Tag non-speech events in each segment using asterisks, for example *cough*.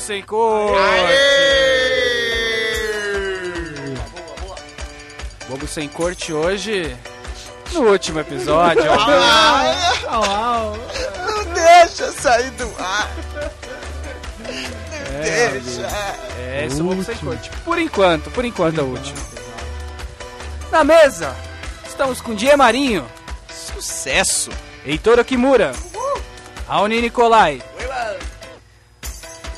Voltando com o Bobo Sem Cor. Bobo Sem Corte hoje. No último episódio. Não deixa sair do ar. É, Deixa. É, esse é o Bobo Sem Corte. Por enquanto, por enquanto é o último. Na mesa, estamos com Die Marinho, Sucesso. Heitor Okimura, Raoni Nicolai,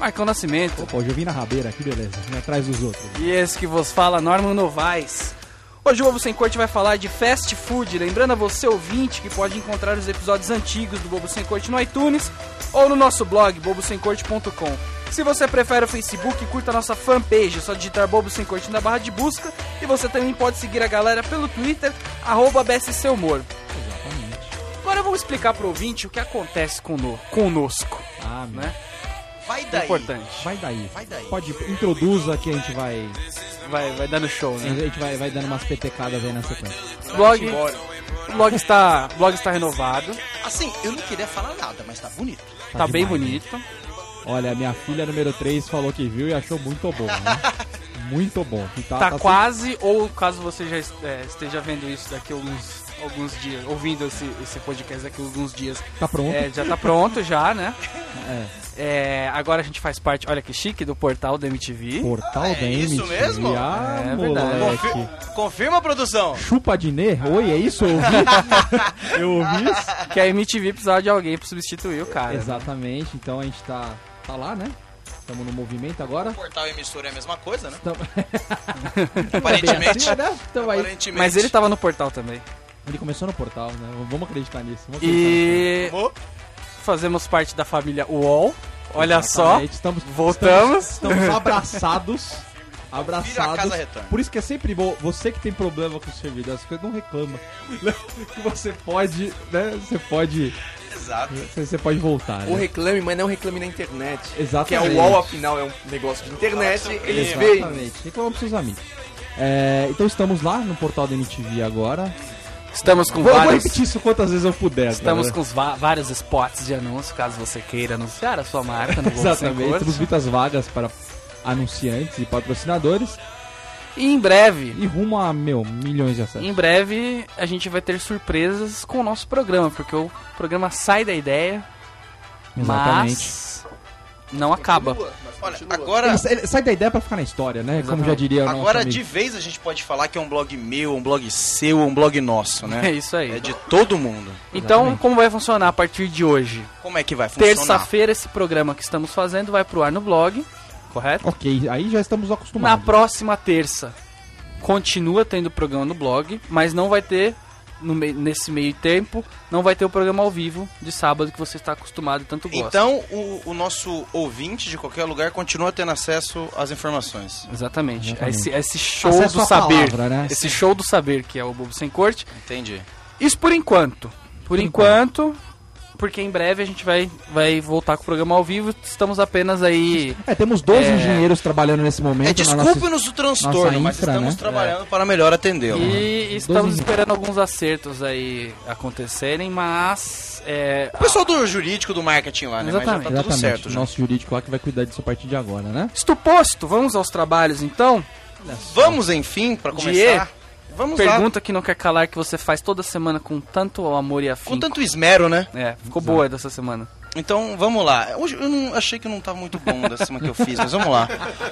Marcão Nascimento Pô, hoje eu vim na rabeira, que beleza. Vim atrás dos outros. e esse que vos fala, Norman Novaes. Hoje o Bobo Sem Corte vai falar de fast food, lembrando a você ouvinte que pode encontrar os episódios antigos do Bobo Sem Corte no iTunes ou no nosso blog bobosemcorte.com. Se você prefere o Facebook, curta a nossa fanpage, é só digitar Bobo Sem Corte na barra de busca e você também pode seguir a galera pelo Twitter, arroba BSC Humor. Exatamente. Agora eu vou explicar pro ouvinte o que acontece cono- conosco, Ah, meu. Né? Vai daí. Importante. Vai daí. Vai daí. Pode, introduza que a gente vai. Vai, vai dando show, A né? gente vai, vai dando umas petecadas aí na sequência. O blog, o blog está, blog está renovado, Assim, eu não queria falar nada, mas tá bonito. tá, bem demais, bonito. Olha, minha filha número 3 falou que viu e achou muito bom, né? *laughs* muito bom. E Tá, tá quase, ou caso você já é, esteja vendo isso daqui a alguns, alguns dias, ouvindo esse, esse podcast daqui a alguns dias, Tá pronto. é, já tá pronto já, né? É. É, agora a gente faz parte, olha que chique, do portal da MTV. Portal é da isso MTV. mesmo? Ah, É verdade. moleque. Confirma a produção. Chupa de Nê? Oi, é isso? Eu ouvi. *laughs* eu ouvi isso. Que a MTV precisava de alguém pra substituir o cara. né? Exatamente. Então a gente tá, tá lá, né? Estamos no movimento agora. Portal e emissora é a mesma coisa, né? Tamo... *laughs* Aparentemente. Assim, né? Aí. Aparentemente. Mas ele tava no portal também. Ele começou no portal, né? Vamos acreditar nisso. Vamos acreditar E Amor? Fazemos parte da família UOL. Olha nisso. só, Exatamente. Estamos, voltamos. *laughs* Estamos, estamos *laughs* abraçados. Abraçados. Por isso que é sempre bom, você que tem problema com o servidor, as coisas não reclama. *laughs* que você pode, né? Você pode. Exato. Você pode voltar. Ou Né? reclame, mas não reclame na internet. Exatamente. Que é o UOL, afinal, é um negócio de internet. Eles veem. Exatamente. Reclama pros seus amigos. É, então estamos lá no portal da MTV agora. Estamos com Vou, vou vários. repetir isso quantas vezes eu puder. Estamos cara. com vários spots de anúncio, caso você queira anunciar a sua marca no *laughs* Exatamente. Temos muitas vagas para anunciantes e patrocinadores. E em breve, E rumo a, meu, milhões de acessos. em breve, a gente vai ter surpresas com o nosso programa, porque o programa sai da ideia, Exatamente. mas não acaba. Olha, agora, Ele, ele sai da ideia pra ficar na história, né? Como já diria o nosso agora de vez a gente pode falar que é um blog meu, um blog seu, um blog nosso, *laughs* É né? isso aí. É de todo mundo. Então, Exatamente. como vai funcionar a partir de hoje? Como é que vai funcionar? Terça-feira, esse programa que estamos fazendo vai pro ar no blog, correto? Ok, aí já estamos Na acostumados. próxima terça, continua tendo programa no blog, mas não vai ter, no nesse meio tempo, não vai ter o programa ao vivo de sábado que você está acostumado e tanto gosta. Então, o, o nosso ouvinte de qualquer lugar continua tendo acesso às informações. Exatamente. Exatamente. Esse, esse show Acesso do saber. palavra, né? Esse show do saber que é o Bobo Sem Corte. Entendi. Isso por enquanto. Por, Por enquanto, porque em breve a gente vai, vai voltar com o programa ao vivo. Estamos apenas aí. É, temos 12 É. engenheiros trabalhando nesse momento. É, desculpe-nos o transtorno, nossa mas infra, estamos né? trabalhando para melhor atendê-lo. E estamos esperando alguns acertos aí acontecerem, mas. É, O pessoal do jurídico do marketing lá, né? Mas já Exatamente. tá tudo Exatamente. certo. o Já. nosso jurídico lá que vai cuidar disso a partir de agora, né? Isto posto, vamos aos trabalhos então. Vamos, enfim, para começar. Vamos lá. Pergunta que não quer calar que você faz toda semana com tanto amor e afim. Com tanto esmero, né? É, ficou boa dessa semana. Então, vamos lá. Hoje eu não achei que não tá muito bom da semana que eu fiz, mas vamos lá.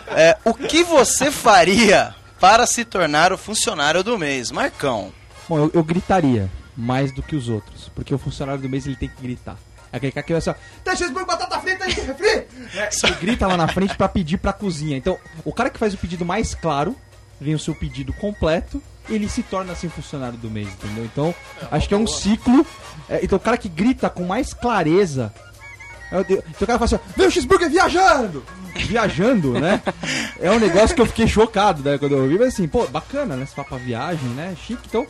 É, o que você faria para se tornar o funcionário do mês? Marcão. Bom, eu, eu gritaria mais do que os outros, porque o funcionário do mês ele tem que gritar. É Aquele cara que vai assim, ó, tem cheeseburger, batata frita e refri! Né? Ele grita lá na frente pra pedir pra cozinha. Então, o cara que faz o pedido mais claro, vem o seu pedido completo, ele se torna assim funcionário do mês, entendeu? Então, acho que é um ciclo. É, então, o cara que grita com mais clareza. é Então o cara fala assim, vem o cheeseburger viajando! Viajando, né? *laughs* É um negócio que eu fiquei chocado, né, quando eu ouvi, mas assim, pô, bacana, né? Se for pra viagem, né? Chique, então.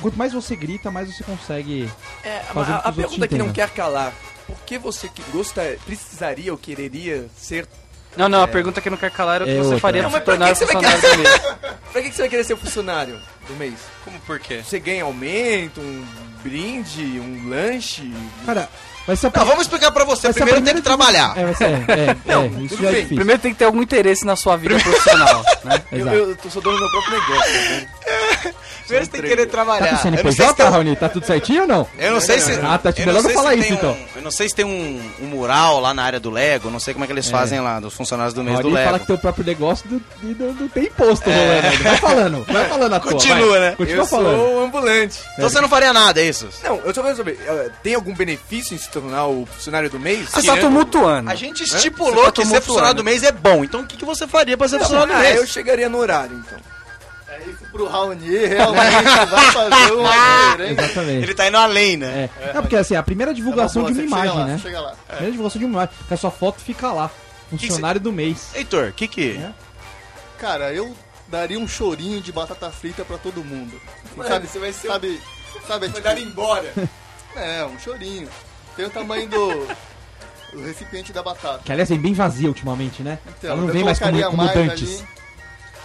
Quanto mais você grita, mais você consegue. É, Fazendo a, a pergunta que não quer calar. Por que você que gosta, precisaria ou quereria ser... Não, não, a pergunta que não quer calar é o que É você outra. faria Não, pra se tornar funcionário do mês. *laughs* Pra que que você vai querer ser funcionário do mês? Como por quê? Você ganha aumento, um brinde, um lanche? Cara, Vai ser Não, vamos explicar pra você. Primeiro tem que primeira trabalhar. É, é, é, Não, é, é. Primeiro tem que ter algum interesse na sua vida profissional, né? *laughs* Eu, Exato. eu tô sou dono do meu próprio negócio. né? *laughs* Primeiro você tem que querer Tá trabalhar. com Eu sei se CNPJ, Raoni? Tá tudo certinho ou não? Eu não sei se. Ah, tá, eu melhor não falar se isso, tem então. um- eu não sei se tem um, um mural lá na área do Lego. Não sei como é que eles fazem lá, dos funcionários do mês do Lego. fala que tem o próprio negócio do, e não, tem imposto rolando ainda. Vai *laughs* falando, vai falando a tua. Continua, né? Continua eu falando. sou um ambulante. Então você não faria nada, é isso? Não, eu só quero saber, eh, tem algum benefício em tornar o funcionário do mês? Você tá tumultuando. A gente estipulou tá que ser funcionário do mês é bom. Então o que, que você faria pra ser funcionário do Ah, mês? eu chegaria no horário, então. É isso pro Raoni, realmente *laughs* vai fazer *laughs* uma diferença. Exatamente. Ele tá indo além, né? É. Não, porque assim, a primeira divulgação bom, de uma imagem, lá, né? Chega lá. A primeira divulgação de uma imagem. Que a sua foto fica lá. Funcionário do mês. Heitor, o que que... É. Cara, eu daria um chorinho de batata frita pra todo mundo. Mano, sabe, você vai ser sabe, sabe, tipo, Mandar embora. *laughs* é, um chorinho. Tem o tamanho do, do recipiente da batata. Que aliás é bem vazia ultimamente, né? Então, Ela não vem mais como, como mais dantes. ali,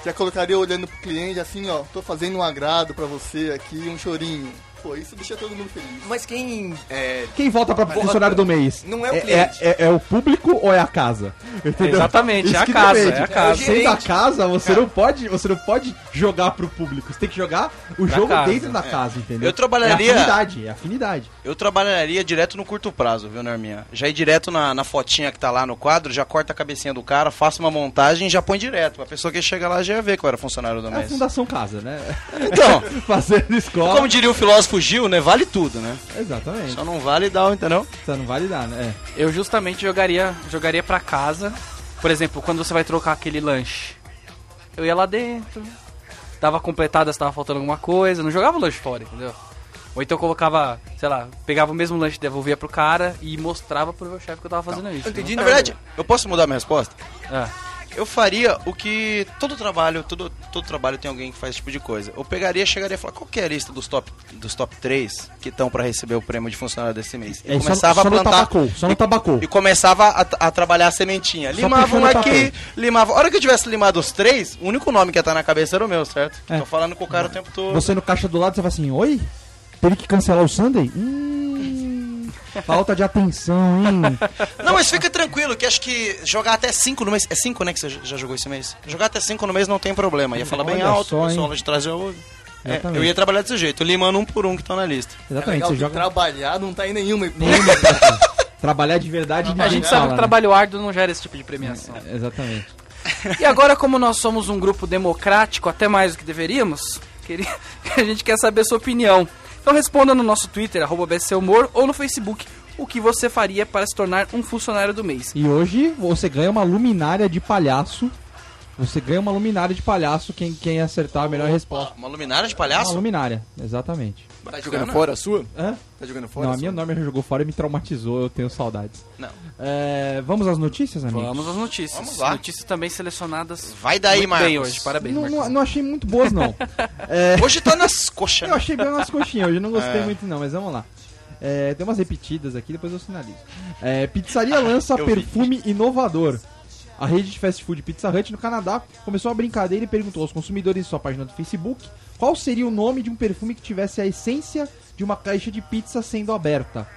Já colocaria olhando pro cliente assim, ó, tô fazendo um agrado pra você aqui, um chorinho. Pô, isso deixa todo mundo feliz. Mas quem é, Quem volta pra Porra, funcionário do mês? não é o é, cliente. é, é o público ou é a casa? Entendeu? Exatamente, é a casa, depende. é a casa. Sendo a casa, você não pode, você não pode jogar pro público. Você tem que jogar o Da jogo casa, dentro da casa, entendeu? Eu trabalharia- É afinidade, é afinidade. Eu trabalharia direto no curto prazo, viu, Norminha? Já ir direto na, na fotinha que tá lá no quadro, já corta a cabecinha do cara, faça uma montagem e já põe direto. A pessoa que chega lá já ia ver que eu era funcionário do É a mês. Fundação Casa, né? Então, *laughs* Fazendo escola. como diria o filósofo Gil, né? Vale tudo, né? Exatamente. Só não vale dar, entendeu? Só não vale dar, né? É. Eu justamente jogaria, jogaria pra casa. Por exemplo, quando você vai trocar aquele lanche. Eu ia lá dentro, dava completada se tava faltando alguma coisa, não jogava o lanche fora, entendeu? Ou então eu colocava, sei lá, pegava o mesmo lanche, devolvia pro cara e mostrava pro meu chefe que eu tava fazendo isso. eu entendi Na verdade, eu posso mudar minha resposta? É. Eu faria o que todo trabalho, todo, todo trabalho tem alguém que faz esse tipo de coisa. Eu pegaria, chegaria e falar qual que é a lista dos top, dos top 3 que estão pra receber o prêmio de funcionário desse mês. E É, só- começava só a no plantar. tabacou, só no e- tabacou. E começava a, a trabalhar a sementinha. Só Limava um aqui, limava. A hora que eu tivesse limado os três, o único nome que ia estar na cabeça era o meu, certo? É. Tô falando com o cara o tempo todo. Você no caixa do lado, você fala assim, oi? Teve que cancelar o Sunday? Hum, falta de atenção, hein? *laughs* Não, mas fica tranquilo, que acho que jogar até 5 no mês. É 5, né, que você já jogou esse mês? Jogar até 5 no mês não tem problema. Ia falar bem Olha alto, só, o pessoal lá de trás já ouve. É, eu ia trabalhar desse jeito, limando um por um que estão na lista. É Exatamente, legal você joga... trabalhar não tá em nenhuma Nenhuma. Trabalhar de verdade A gente fala, sabe que né? trabalho árduo não gera esse tipo de premiação. É, Exatamente. E agora, como nós somos um grupo democrático, até mais do que deveríamos, queria- *laughs* a gente quer saber a sua opinião. Então responda no nosso Twitter, arroba BSCHumor, ou no Facebook, o que você faria para se tornar um funcionário do mês. E hoje você ganha uma luminária de palhaço. Você ganha uma luminária de palhaço quem, quem acertar a melhor resposta. Uma luminária de Uma palhaço? luminária, exatamente. Tá jogando fora a sua? Hã? Tá jogando fora Não, a minha norma já jogou fora e me traumatizou, eu tenho saudades. Não. É, vamos às notícias, amigos? Vamos às notícias. Vamos lá. Notícias também selecionadas Vai daí, muito bem Marcos. hoje. Parabéns, Não, não, não achei muito boas, não. *laughs* É, Hoje tá nas coxas. eu né? achei bem umas coxinhas, hoje eu não gostei É. muito não, mas vamos lá. É, tem umas repetidas aqui, depois eu sinalizo. É, pizzaria lança Eu vi. perfume inovador. A rede de fast food Pizza Hut no Canadá começou a brincadeira e perguntou aos consumidores em sua página do Facebook qual seria o nome de um perfume que tivesse a essência de uma caixa de pizza sendo aberta.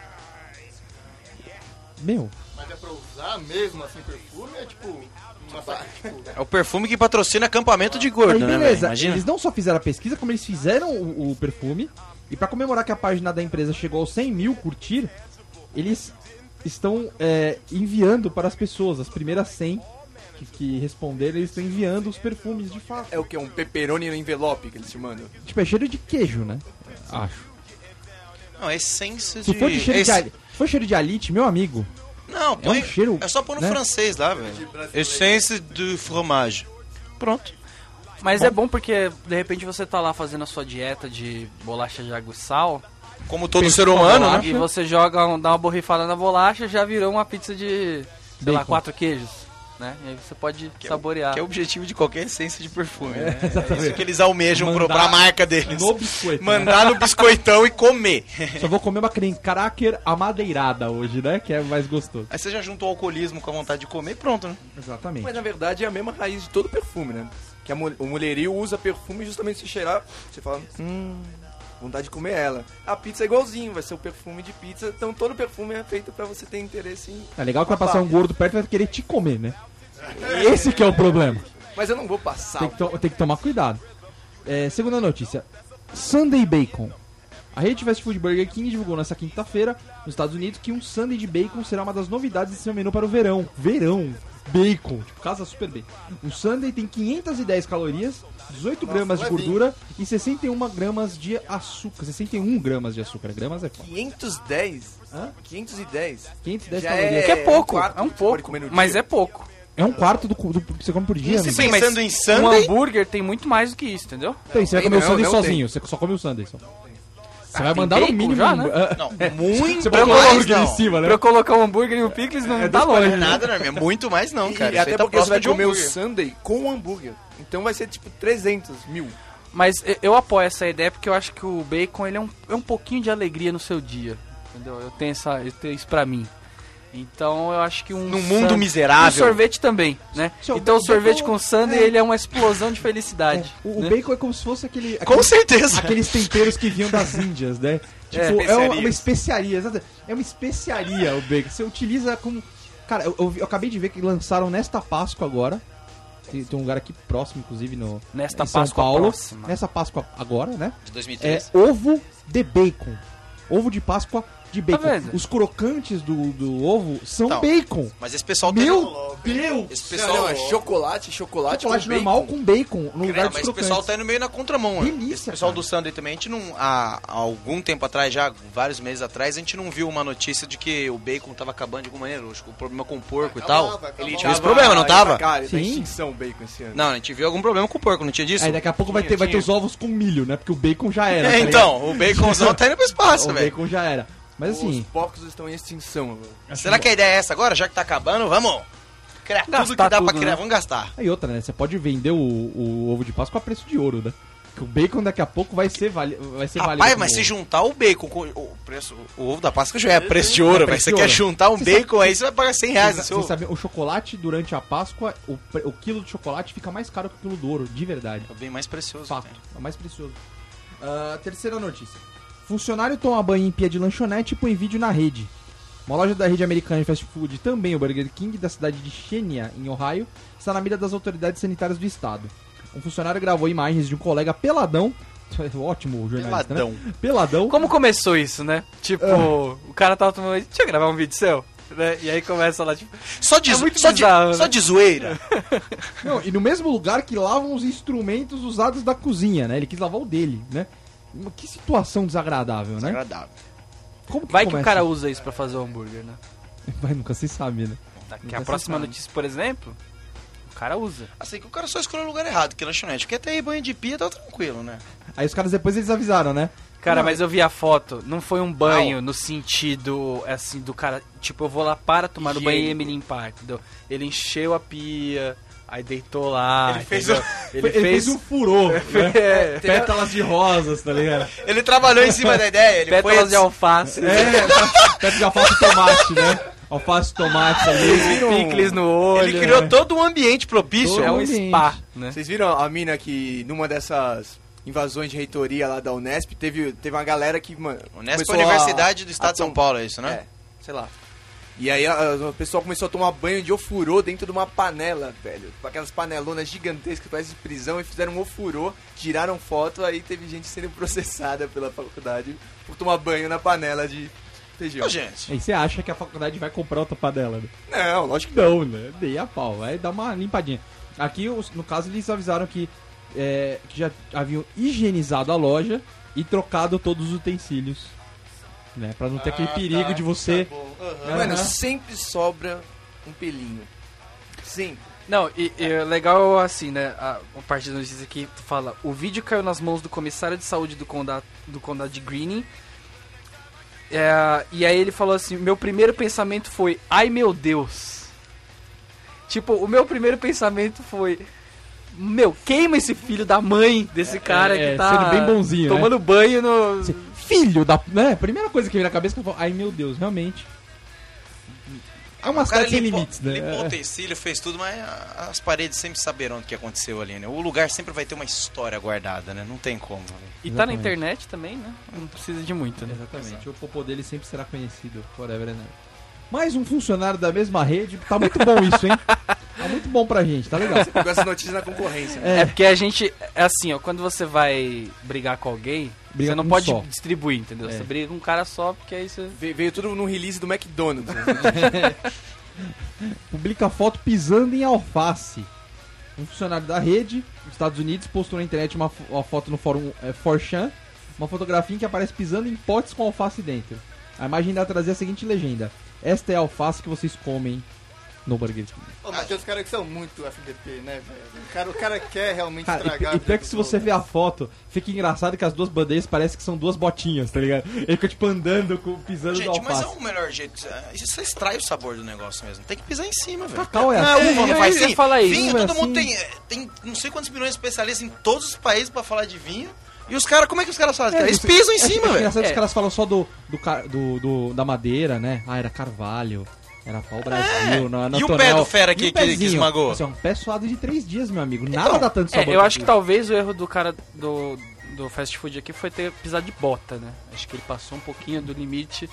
Meu, Mas é pra usar mesmo assim perfume? É tipo. Tipo, É o perfume que patrocina acampamento de gordo, Aí, né, beleza, Imagina. eles não só fizeram a pesquisa, como eles fizeram o, o perfume. E pra comemorar que a página da empresa chegou aos 100 mil curtir, eles estão é, enviando para as pessoas, as primeiras 100 que, que responderam, eles estão enviando os perfumes de fato. É o que? Um pepperoni no envelope que eles te mandam? Tipo, é cheiro de queijo, né? Acho. Não, é essência Se de... for de cheiro de, esse- ali- se for cheiro de alite, meu amigo, Não, põe... um cheiro, É só pôr no né? francês lá, velho. Essência de fromage. Pronto. Mas é bom porque, de repente, você tá lá fazendo a sua dieta de bolacha de água e sal, Como todo Pensa ser humano, né? e você joga, um- dá uma borrifada na bolacha, já virou uma pizza de, sei lá, Bacon. quatro queijos, né? E aí você pode saborear. Que é o objetivo de qualquer essência de perfume, né? É exatamente. isso que eles almejam pro, pra marca deles. no biscoito. né? Mandar no biscoitão e comer. Só vou comer uma creme cracker amadeirada hoje, né? Que é mais gostoso. Aí você já junta o alcoolismo com a vontade de comer e pronto, né? Exatamente. Mas na verdade é a mesma raiz de todo perfume, né? Que a mul- o mulherio usa perfume justamente se cheirar. Você fala, hum, vontade de comer ela. A pizza é igualzinho, vai ser o perfume de pizza, então todo perfume é feito pra você ter interesse em. É legal que vai passar um gordo perto e vai querer te comer, né? Esse que é o problema. Mas eu não vou passar. Tem que, tem que tomar cuidado. É, segunda notícia: Sunday Bacon. A rede fast food Burger King divulgou nesta quinta-feira, nos Estados Unidos, que um Sunday de bacon será uma das novidades de seu menu para o verão. Verão! Bacon! Tipo, casa super bem. O Sunday tem 510 calorias, 18 gramas de levinho. gordura e 61 gramas de açúcar. 61 gramas de açúcar. Gramas é foda. 510? Hã? 510? 510 Já calorias. Que é pouco, um é um pouco, mas é pouco. É um quarto do, do, do que você come por dia, amigo. sim. Pensando em Um Sunday? hambúrguer tem muito mais do que isso, entendeu? Tem, você vai Tem comer o não, Sunday sozinho. Você só come o Sunday só. Você vai Ah, mandar no mínimo. já, né? Não, *laughs* muito Você colocar o mais hambúrguer em não. cima, né? Pra eu colocar um hambúrguer e um picles não tá dois longe. Não é né? nada, né? É muito mais não, cara. e até tá porque você vai comer o hambúrguer. Sunday com o hambúrguer. Então vai ser tipo 300 mil. Mas eu- eu apoio essa ideia porque eu acho que o bacon ele é um, é um pouquinho de alegria no seu dia. Entendeu? Eu tenho, essa, eu tenho isso pra mim. Então eu acho que um. Num mundo miserável. Um sorvete também, né? Seu Então o sorvete com sundae é. ele é uma explosão de felicidade. O, o né? bacon é como se fosse aquele. Com aquele- certeza. Aqueles temperos que vinham das Índias, né? Tipo, é, uma, especiarias. uma especiaria. É uma especiaria o bacon. Você utiliza como. Cara, eu, eu eu acabei de ver que lançaram nesta Páscoa agora. Tem, tem um lugar aqui próximo, inclusive, no. Nesta em São Páscoa Paulo. próxima. Nessa Páscoa agora, né? De É 2013. ovo de bacon. Ovo de Páscoa de bacon. vendo? Os crocantes do, do ovo são Então, bacon. Mas esse pessoal tá Meu Deus! Esse pessoal, não, é chocolate, chocolate, Chocolate com normal bacon. com bacon no lugar Não, dos mas o crocantes. pessoal tá indo meio na contramão. né? Delícia, Esse pessoal cara. do Sunday também, a gente não. Há, há algum tempo atrás, já vários meses atrás, a gente não viu uma notícia de que o bacon tava acabando de alguma maneira. Acho que o problema com o porco e tal. vai. Ele tinha esse problema, não tava? Cara, tá Sim. extinção o bacon esse ano. Não, a gente viu algum problema com o porco, não tinha disso? Aí daqui a pouco vai Tinha, ter, vai ter os ovos com milho, né? Porque o bacon já era. É, tá então, o baconzão tá indo pro espaço, *laughs* o velho. bacon já era. Mas assim, Os porcos estão em extinção agora. Será que a ideia é essa agora? Já que tá acabando, vamos criar tudo Gastar que dá tudo, pra criar, né? vamos gastar. aí outra, né? Você pode vender o, o ovo de Páscoa a preço de ouro, né? Que o bacon daqui a pouco vai ser, vali vai ser. Rapaz, como mas se ovo. juntar o bacon com o preço, o ovo da Páscoa já é preço de ouro, É preço Você quer juntar um Você sabe- bacon aí, você vai pagar 100 reais vocês ovo. sabem, o chocolate durante a Páscoa, o, o quilo de chocolate fica mais caro que o quilo do ouro, de verdade. É bem mais precioso. Fato, cara. é mais precioso. Ah, terceira notícia. Funcionário toma banho em pia de lanchonete e põe vídeo na rede. Uma loja da rede americana de fast food, também o Burger King, da cidade de Xenia, em Ohio, está na mira das autoridades sanitárias do estado. Um funcionário gravou imagens de um colega peladão. *laughs* Ótimo jornalista, Peladão. né? Peladão. Como começou isso, né? Tipo, Ah. o cara tava tomando. Deixa eu gravar um vídeo seu. Né? E aí começa lá, tipo. Só de, É muito só, de, bizarro, só né? de zoeira. Não, e no mesmo lugar que lavam os instrumentos usados da cozinha, né? Ele quis lavar o dele, né? Que situação desagradável, né? Desagradável. Como que Vai que o começa? cara usa isso pra fazer o hambúrguer, né? *laughs* Vai, nunca se sabe, né? Daqui Nunca a próxima notícia, por exemplo, o cara usa. Assim que o cara só escolheu o lugar errado, que é lanchonete. Porque até aí banho de pia tá tranquilo, né? Aí os caras depois eles avisaram, né? Cara, Não, mas eu vi a foto, não foi um banho no sentido, assim, do cara, tipo, eu vou lá para tomar o banho e me limpar, entendeu? Ele encheu a pia, aí deitou lá, Ele fez o- ele, Ele fez um furor, *laughs* né? É, Pétalas de rosas, tá ligado? Ele trabalhou em cima da ideia. Ele pétalas foi de alface, É, pétalas de alface e tomate, né? Alface e tomate ali. picles no olho. Ele criou né? todo um ambiente propício. É um ambiente. spa, né? Vocês viram a mina que numa dessas invasões de reitoria lá da Unesp, teve, teve uma galera que, mano. Unesp é a Universidade a- do Estado a de São Paulo, é isso, né? É, sei lá. E aí a- a- o pessoal começou a tomar banho de ofurô dentro de uma panela, velho. Com aquelas panelonas gigantescas que parecem de prisão e fizeram um ofurô, tiraram foto, aí teve gente sendo *laughs* processada pela faculdade por tomar banho na panela de feijão. Ô, gente. Aí você acha que a faculdade vai comprar outra panela, né? Não, lógico que Não, né? Dei a pau, vai dar uma limpadinha. Aqui, no caso, eles avisaram que, é, que já haviam higienizado a loja e trocado todos os utensílios. Né? Pra não ter aquele perigo de você. não. Mano, Aham. sempre sobra um pelinho. Sempre. Não, e, e é legal assim, né? A, a parte da notícia aqui fala: o vídeo caiu nas mãos do comissário de saúde do condado, do condado de Greening. É, e aí ele falou assim: meu primeiro pensamento foi, ai meu Deus. Tipo, o meu primeiro pensamento foi. Meu, queima esse filho da mãe desse cara é, que tá sendo bem bonzinho, né? tomando banho no. Filho da. Né? Primeira coisa que veio na cabeça que eu falo, ai meu Deus, realmente. É uma O cidade sem limpou, limites, né? limpou É. o utensílio, fez tudo, mas as paredes sempre saberão do que aconteceu ali, né? O lugar sempre vai ter uma história guardada, né? Não tem como. velho. E tá na Exatamente. internet também, né? Não precisa de muito, né? Exatamente. O popô dele sempre será conhecido. Forever and ever. Mais um funcionário da mesma rede. Tá muito bom isso, hein? Tá muito bom pra gente, tá legal. Com essas notícias na concorrência. né? É porque a gente. É assim, ó, quando você vai brigar com alguém, Briga você não pode só. distribuir, entendeu? É. Você briga com um cara só, porque aí você. Ve- Veio tudo no release do McDonald's. né? *laughs* Publica foto pisando em alface. Um funcionário da rede, dos Estados Unidos, postou na internet uma, uma foto no fórum é, 4chan, uma fotografia em que aparece pisando em potes com alface dentro. A imagem ainda trazia a seguinte legenda: Esta é a alface que vocês comem no Burger King. Ô, mas tem uns caras que são muito FDP, né, velho? O cara, o cara quer realmente Cara, estragar. e, e pior que se você vê a foto, fica engraçado que as duas bandeiras parecem que são duas botinhas, tá ligado? Ele fica tipo andando, com, pisando no Gente, mas é alface. o melhor jeito. é, Isso extrai o sabor do negócio mesmo. Tem que pisar em cima, velho. Cacau é assim, uva não eu faz assim? falar isso. Vinho, é todo mundo assim. tem, é, tem não sei quantos milhões de especialistas em todos os países pra falar de vinho. E os caras, como é que os caras fazem? cara? Eles pisam em acho- cima, acho velho. engraçado que É. os caras falam só do, do, do- do- da madeira, né? Ah, era carvalho. Era pau Brasil, na, na É. E o pé do fera que- que- que esmagou? Assim, é um pé suado de três dias, meu amigo. Nada Então, dá tanto É, sabor. eu acho que talvez o erro do cara do, do fast food aqui foi ter pisado de bota, né? Acho que ele passou um pouquinho do limite.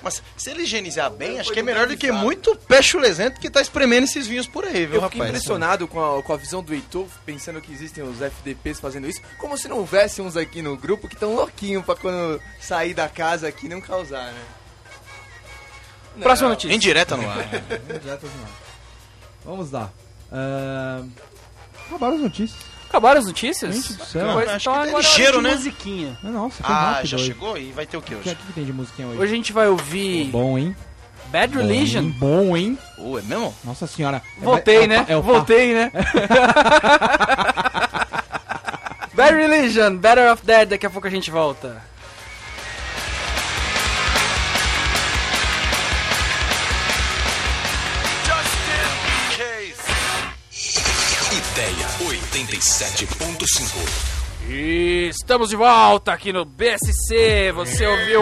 Mas se ele higienizar bem, acho que é melhor do que muito pé chulesento que tá espremendo esses vinhos por aí, viu, Eu fiquei rapaz? impressionado com a, com a visão do Heitor, pensando que existem os FDPs fazendo isso, como se não houvesse uns aqui no grupo que estão louquinhos pra quando sair da casa aqui não causar, né? Não, Próxima notícia. Indireta no ar. Diretas no ar. Vamos lá. Ahn, Acabaram as notícias. Acabaram as notícias? Gente do céu. Pois, Acho então que tá agora é ligeiro, né? musiquinha. Mas Nossa, foi Ah, rápido já hoje. chegou? E vai ter o que O que, hoje? o que tem de musiquinha hoje? Hoje a gente vai ouvir Bom, hein? Bad Religion. Bom, hein? Bom, hein? Oh, é mesmo? Nossa senhora. É- Voltei, é o né? É o pa- Voltei, né? *laughs* Bad Religion, Better of Dead, daqui a pouco a gente volta. 87.5. E estamos de volta aqui no BSC. Você ouviu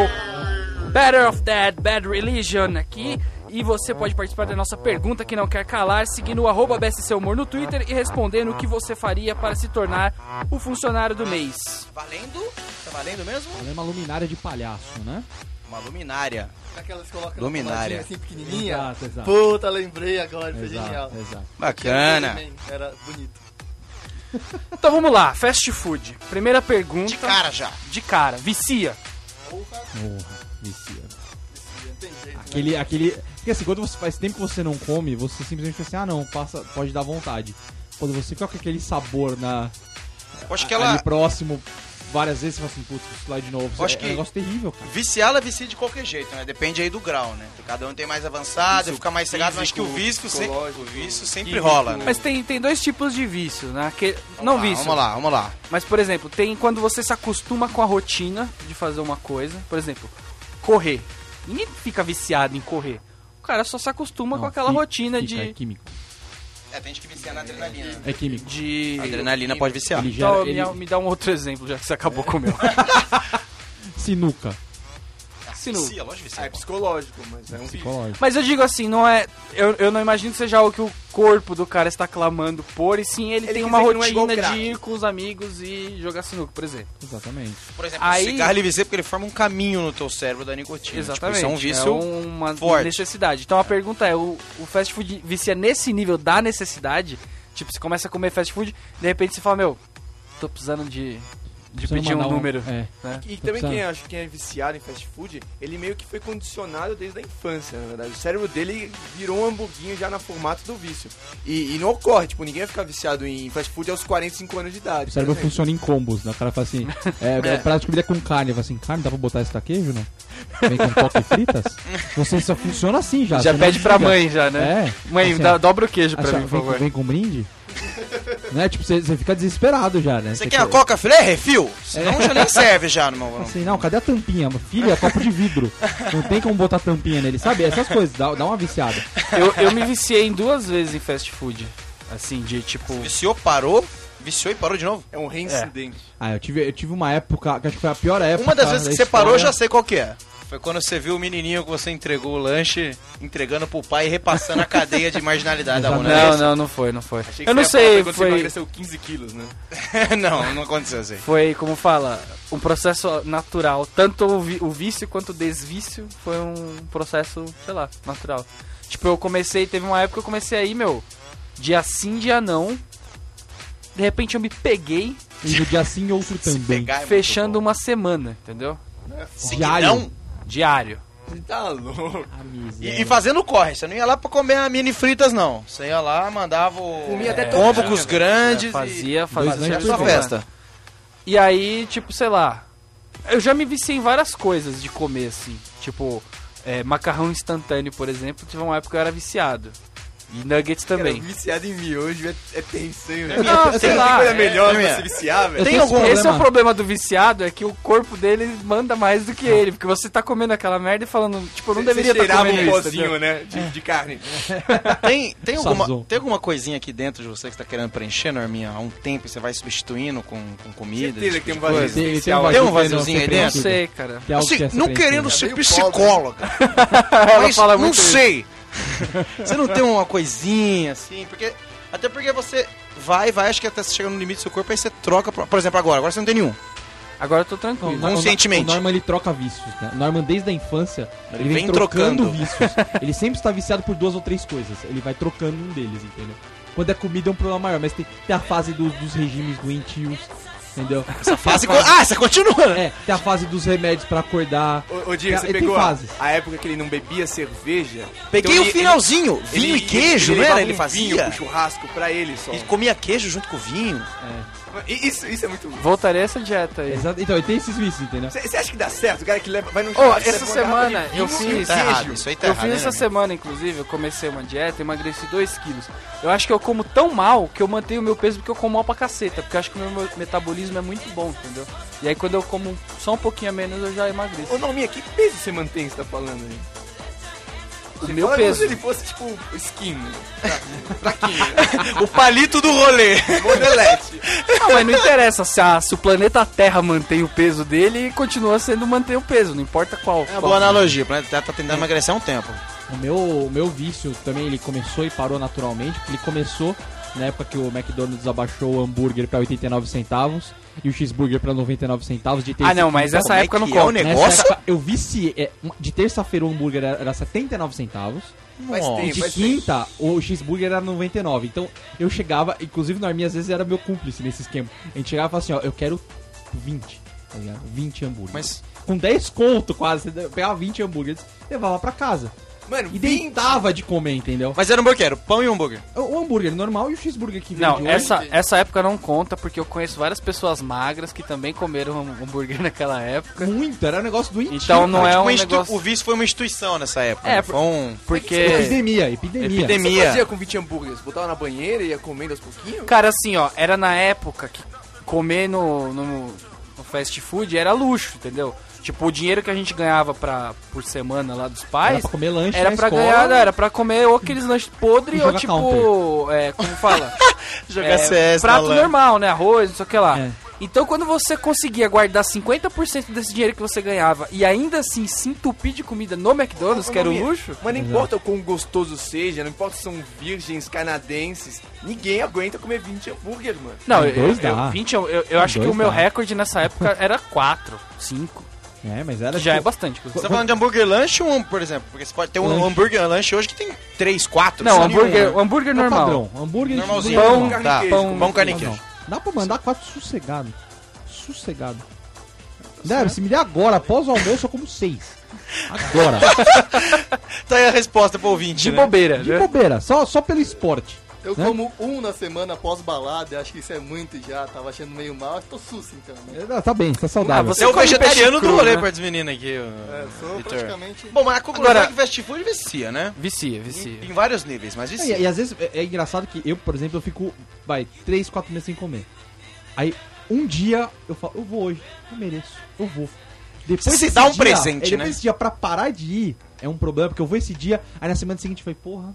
Better of Dead, Bad Religion aqui. E você pode participar da nossa pergunta que não quer calar, seguindo o arroba BSC Humor no Twitter e respondendo o que você faria para se tornar o funcionário do mês. Valendo? Tá valendo mesmo? É uma luminária de palhaço, né? Uma luminária. Aquelas que colocam Luminária. assim pequenininha. Exato, exato. Puta, lembrei agora, foi genial. Exato, exato. Bacana. Era bonito. Então vamos lá, fast food. Primeira pergunta. De cara já. De cara, vicia. Porra, vicia. Aquele, aquele. Porque assim, quando você faz tempo que você não come, você simplesmente fala assim, ah não, passa, pode dar vontade. Quando você fica com aquele sabor na. Eu acho que ali ela. próximo várias vezes, você fala assim, putz, isso lá de novo. Eu acho é, que- é um negócio terrível, cara. Viciar, ela vicia de qualquer jeito, né? Depende aí do grau, né? Cada um tem mais avançado, Vício fica mais cegado, mas acho que o vício sempre, psicológico, o vício sempre químico. rola, né? Mas tem, tem dois tipos de vício, né? Que, não lá, vício. Vamos lá, vamos lá. Mas, por exemplo, tem quando você se acostuma com a rotina de fazer uma coisa. Por exemplo, correr. Ninguém fica viciado em correr. O cara só se acostuma Não, com aquela fica- rotina fica, É de. químico. É, tem gente que vicia na adrenalina. É químico. de... Adrenalina pode viciar. Ele gera. Então, me, ele- dá- me dá um outro *laughs* exemplo, já que você acabou com o meu. *laughs* Sinuca. Vicia, lógico Ah, é vicia. psicológico, mas é um vício. Psicológico. Mas eu digo assim, não é. Eu, eu não imagino que seja algo que o corpo do cara está clamando por, e sim ele, Ele tem uma é rotina de crack. ir com os amigos e jogar sinuca, por exemplo. Exatamente. Por exemplo, Aí- o cigarro ele vicia porque ele forma um caminho no teu cérebro da nicotina. Exatamente. Tipo, isso é um vício. uma forte. necessidade. Então a pergunta é: o, o fast food vicia nesse nível da necessidade? Tipo, você começa a comer fast food, de repente você fala, meu, tô precisando de, de pedir um número. É. né? E Tô também precisando. quem acha que é viciado em fast food, ele meio que foi condicionado desde a infância, na verdade. O cérebro dele virou um hamburguinho já no formato do vício. E, e não ocorre, tipo, ninguém vai ficar viciado em fast food aos 45 anos de idade. O cérebro funciona em combos, né? O cara fala assim, é, *laughs* é. prato de comida com carne. Fala assim, carne, dá pra botar esse taquejo, não? Vem com toque fritas? Você só funciona assim já. Já pede pra mãe já, né? É. Mãe, Assim, dá- dobra o queijo pra assim, mim, por favor. vem com brinde? *laughs* né? Tipo, você você fica desesperado já, né? Você quer a coca filé? Refil? Senão já nem serve já no meu. Assim, não, cadê a tampinha? Filho, é copo de vidro. Não tem como botar tampinha nele, sabe? Essas coisas, dá, dá uma viciada. Eu, eu me viciei em duas vezes em fast food. Assim, de tipo. Viciou, parou, viciou e parou de novo. É um reincidente. Ah, eu tive, eu tive uma época, que acho que foi a pior época. Uma das vezes da que você parou, eu já sei qual que é. Foi quando você viu o menininho que você entregou o lanche, entregando pro pai e repassando a cadeia de marginalidade da Mona Não, não, não foi, não foi. Achei que Eu não sei, quando Você foi, emagreceu 15 quilos, né? *laughs* não, não aconteceu assim. foi, como fala, um processo natural. Tanto o, vi- o vício quanto o desvício foi um processo, sei lá, natural. Tipo, eu comecei, teve uma época que eu comecei aí, meu, dia sim, dia não. De repente eu me peguei E no dia sim, outro Se também. pegar é fechando uma semana, entendeu? Se Diário. não, Diário. Você tá louco. E, e fazendo corre, você não ia lá pra comer a mini fritas, não. Você ia lá, mandava o Comia até combo com os grandes fazia, fazia, sua por festa. E aí, tipo, sei lá. Eu já me viciei em várias coisas de comer, assim. Tipo, é, macarrão instantâneo, por exemplo. Tive uma época que eu era viciado. E nuggets também. Cara, viciado em miojo é, é tenso, hein, velho? Não, sei eu- lá. Tem coisa é- melhor é, pra é. se viciar, velho? Tem algum esse é o problema. do viciado, é que o corpo dele manda mais do que ele. Porque você tá comendo aquela merda e falando, tipo, eu não Você- deveria estar tá comendo um isso. pozinho, né? De, de carne. *laughs* Tem, tem, alguma, tem alguma coisinha aqui dentro de você que você tá querendo preencher, Norminha, há um tempo e você vai substituindo com, com comida? Certeza que tem um tipo de vazio? Tem- tem um Tem um não vaziozinho ser aí Não dentro? preenchido. sei, cara. É Assim, ser não querendo ser meio psicóloga, Ela fala não muito isso. sei. Você não tem uma coisinha assim, porque até porque você vai, vai, acho que até você chega no limite do seu corpo, aí você troca, por por exemplo, agora, agora você não tem nenhum. Agora eu tô Não, tranquilo. o Nor- Conscientemente. O Norman ele troca vícios, né? O Norman desde a infância, ele, Ele vem, vem trocando, trocando. vícios. ele sempre está viciado por duas ou três coisas. Ele vai trocando um deles, entendeu? Quando é comida é um problema maior, mas tem, tem a fase do- dos regimes doentios, entendeu? Essa fase. co- Ah, você continua, né? É, tem a fase dos remédios pra acordar. Ô, ô Diego, você pegou a, a época que ele não bebia cerveja? Peguei Então o ele- finalzinho, ele- vinho ele- e queijo, ele não era? levava Ele um fazia. vinho pro churrasco pra ele só. E comia queijo junto com o vinho. E Isso, isso é muito... Voltarei a essa dieta aí. Exato. Então, tem esses vícios, entendeu? Você acha que dá certo? O cara que leva, vai no Ô, churrasco, essa semana eu fiz- Tá errado, isso aí tá eu errado. fiz né, essa Norminha? semana, inclusive, eu comecei uma dieta, emagreci 2 quilos. Eu acho que eu como tão mal que eu mantenho o meu peso porque eu como mal pra caceta. Porque eu acho que o meu metabolismo é muito bom, entendeu? E aí quando eu como só um pouquinho a menos, eu já emagreço. Ô, Norminha, que peso você mantém você tá falando aí? O meu fala como peso. se ele fosse, tipo, skin. Fraquinho. *laughs* O palito do rolê. Modelete. Ah, mas não interessa se, a- se o planeta Terra mantém o peso dele, continua sendo manter o peso, não importa qual. É uma qual. boa analogia. O planeta Terra tá tentando emagrecer há um tempo. O meu, o meu vício também, ele começou e parou naturalmente, porque ele começou na época que o McDonald's abaixou o hambúrguer pra 89 centavos e o cheeseburger pra 99 centavos de terça Ah, não, mas quinta. essa é época não é o negócio? Época, eu viciei. é, de terça-feira o hambúrguer era, era 79 centavos. Faz. E tempo, de faz tempo. quinta, o cheeseburger era 99. Então eu chegava, inclusive o Norminha às vezes era meu cúmplice nesse esquema. A gente chegava e falava assim: ó, eu quero 20. Tá ligado? 20 hambúrgueres. Mas Com 10 conto quase. Você pegava 20 hambúrgueres e levava pra casa. Mano, E 20. deitava de comer, entendeu? Mas era hambúrguer, era pão e hambúrguer. O o hambúrguer normal e o cheeseburger que vende Não, hoje. essa, essa época não conta, porque eu conheço várias pessoas magras que também comeram ham- hambúrguer *laughs* naquela época. Muito, era um negócio doentio. Então não cara. é Tipo, um negócio... O vício foi uma instituição nessa época. É, né? foi um... Porque... Epidemia, epidemia. Epidemia. Você fazia com 20 hambúrgueres? Botava na banheira e ia comendo aos pouquinhos? Cara, assim, ó, era na época que comer no, no, no fast food era luxo, entendeu? Tipo, o dinheiro que a gente ganhava pra, por semana lá dos Era pais pra comer lanche era na pra escola. ganhar, era pra comer ou aqueles lanches podres ou tipo, é, como fala? *laughs* Jogar É, CS prato normal, né? Arroz, não sei o que lá. É. Então, quando você conseguia guardar 50% desse dinheiro que você ganhava e ainda assim se entupir de comida no McDonald's, Ô, que era o luxo, Mas não Exato. importa o quão gostoso seja, não importa se são virgens canadenses, ninguém aguenta comer 20 hambúrguer, mano. Não, eu, eu, dá. 20, eu, eu, eu acho que o meu dá. recorde nessa época era 4, 5. É, mas era já é tipo, bastante. Você tá falando de hambúrguer lanche ou um, por exemplo? Porque você pode ter um Lanche. hambúrguer lanche hoje que tem 3, 4. Não, hambúrguer, o hambúrguer é normal. padrão. Hambúrguer Normalzinho. Pão, normal. carne e Tá, queijo, pão- pão, carne queijo. não. Dá pra mandar quatro sossegado. Sossegado. Deve, se me der agora, após o almoço, eu como seis. *laughs* Agora. Tá aí a resposta pro ouvinte, De né? bobeira, De né? bobeira, só, só pelo esporte. Eu Né? como um na semana após balada, acho que isso é muito já, tava achando meio mal, acho que tô sus então, né? É, Tá bem, tá saudável. Ah, você é o vegetariano do rolê né? perto dos meninos aqui, É, sou Vitor. praticamente. Bom, mas a conclusão Agora- é que fast food vicia, né? Vicia, vicia. Em, em vários níveis, mas É, vicia. E, e às vezes é, é engraçado que eu, por exemplo, eu fico, vai, 3, 4 meses sem comer. Aí, um dia, eu falo, eu vou hoje, eu mereço, eu vou. Depois Você se dá um dia- presente, é, depois né? desse dia, pra parar de ir, é um problema, porque eu vou esse dia, aí na semana seguinte eu falei, porra,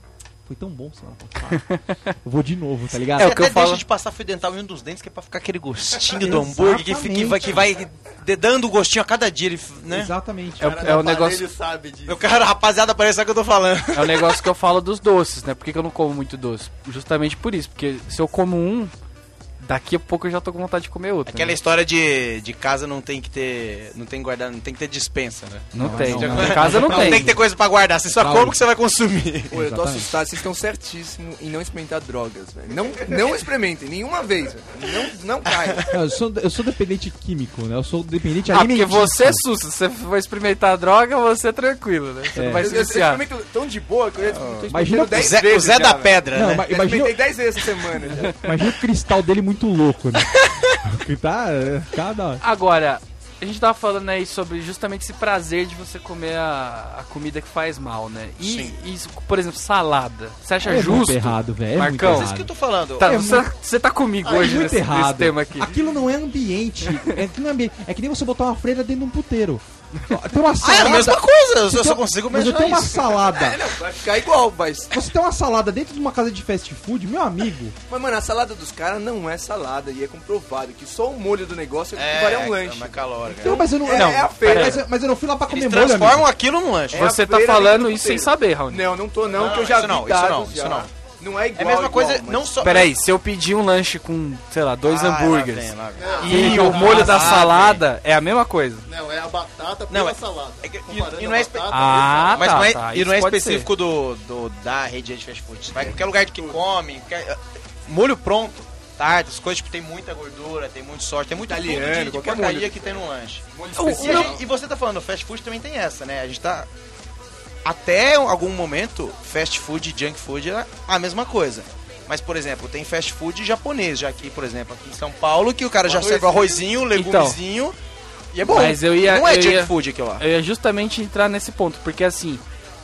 foi tão bom semana passada. eu vou de novo, tá ligado? É, o que eu até falo- deixa de passar fio dental em um dos dentes, que é pra ficar aquele gostinho do hambúrguer que, que vai, que vai dedando o gostinho a cada dia, ele, né? Exatamente. É o- é o negócio- sabe disso. Meu cara, rapaziada, parece sabe o que eu tô falando. É o negócio que eu falo dos doces, né? Por que, que eu não como muito doce? Justamente por isso, porque se eu como um, daqui a pouco eu já tô com vontade de comer outro. Aquela né? história de, de casa não tem que ter. Não tem que guardar, não tem que ter dispensa, né? Não, Não, tem. não, não. *laughs* casa não, Não tem. tem que ter coisa pra guardar, você só Não. come o que você vai consumir. Pô, eu tô assustado, vocês estão certíssimos em não experimentar drogas, velho. Não, não experimentem, nenhuma vez, velho. Não, não caia. Eu sou, eu sou dependente químico, né? Eu sou dependente Ah, porque alimentício. você é susto. Se você for experimentar droga, você é tranquilo, né? Você É. não vai Eu, se eu, eu tão de boa que eu já tô Imagina experimentando o 10 O Zé, o vezes Zé já, da velho. Pedra, Não, né? imagina, experimentei 10 vezes essa semana. já. imagina o cristal dele muito louco, né? *laughs* que tá. é, Cada. Agora, a gente tava falando aí sobre justamente esse prazer de você comer a, a comida que faz mal, né? E por exemplo, salada. Você acha É muito justo? errado, velho. É Marcão, muito É isso que eu tô falando. Tá, É você, muito- você tá comigo É hoje muito nesse, nesse errado. tema aqui. Aquilo não é ambiente. É, que não é ambiente. É que nem você botar uma freira dentro de um puteiro. Tem uma Ah, é salada. a mesma coisa, eu Você só, tem- só consigo Mas eu tenho uma isso. salada. *laughs* É, não, vai ficar igual, mas... Você tem uma salada dentro de uma casa de fast food, meu amigo. Mas, mano, a salada dos caras não é salada e é comprovado que só o molho do negócio É, equivale a um é lanche. mais calórica. Não, mas eu não. É, não, é a feira. Mas, eu- mas eu não fui lá pra comer Eles molho, transformam amigo. aquilo num lanche. É Você tá falando isso sem saber, Raul. Não, não tô não, Não, que eu já isso não, vi isso não, isso não. Não é É igual, a mesma coisa, igual, mas- não só... Peraí, se eu pedir um lanche com, sei lá, dois Ah, lá hambúrgueres vem, lá vem. e o molho da salada, é a mesma coisa. Não, é a batata Não, pela é- salada. é que- e- e a não é espe- Ah, Mas tá, não é, tá, e não é específico do, do- da rede de fast food. Vai em qualquer lugar que come, qualquer- molho pronto, tartas, coisas tipo, tem muita gordura, tem muito sorte, tem muito Italiano, de, de qualquer porcaria molho. que tem no lanche. molho E, a gente- e você tá falando, fast food também tem essa, né? A gente tá. Até algum momento, fast food e junk food é a mesma coisa. Mas, por exemplo, tem fast food japonês, já aqui, por exemplo, aqui em São Paulo, que o cara já serve arrozinho, legumezinho. e é bom. Mas eu ia- Não é eu junk ia- food aquilo lá. Eu ia justamente entrar nesse ponto, porque assim,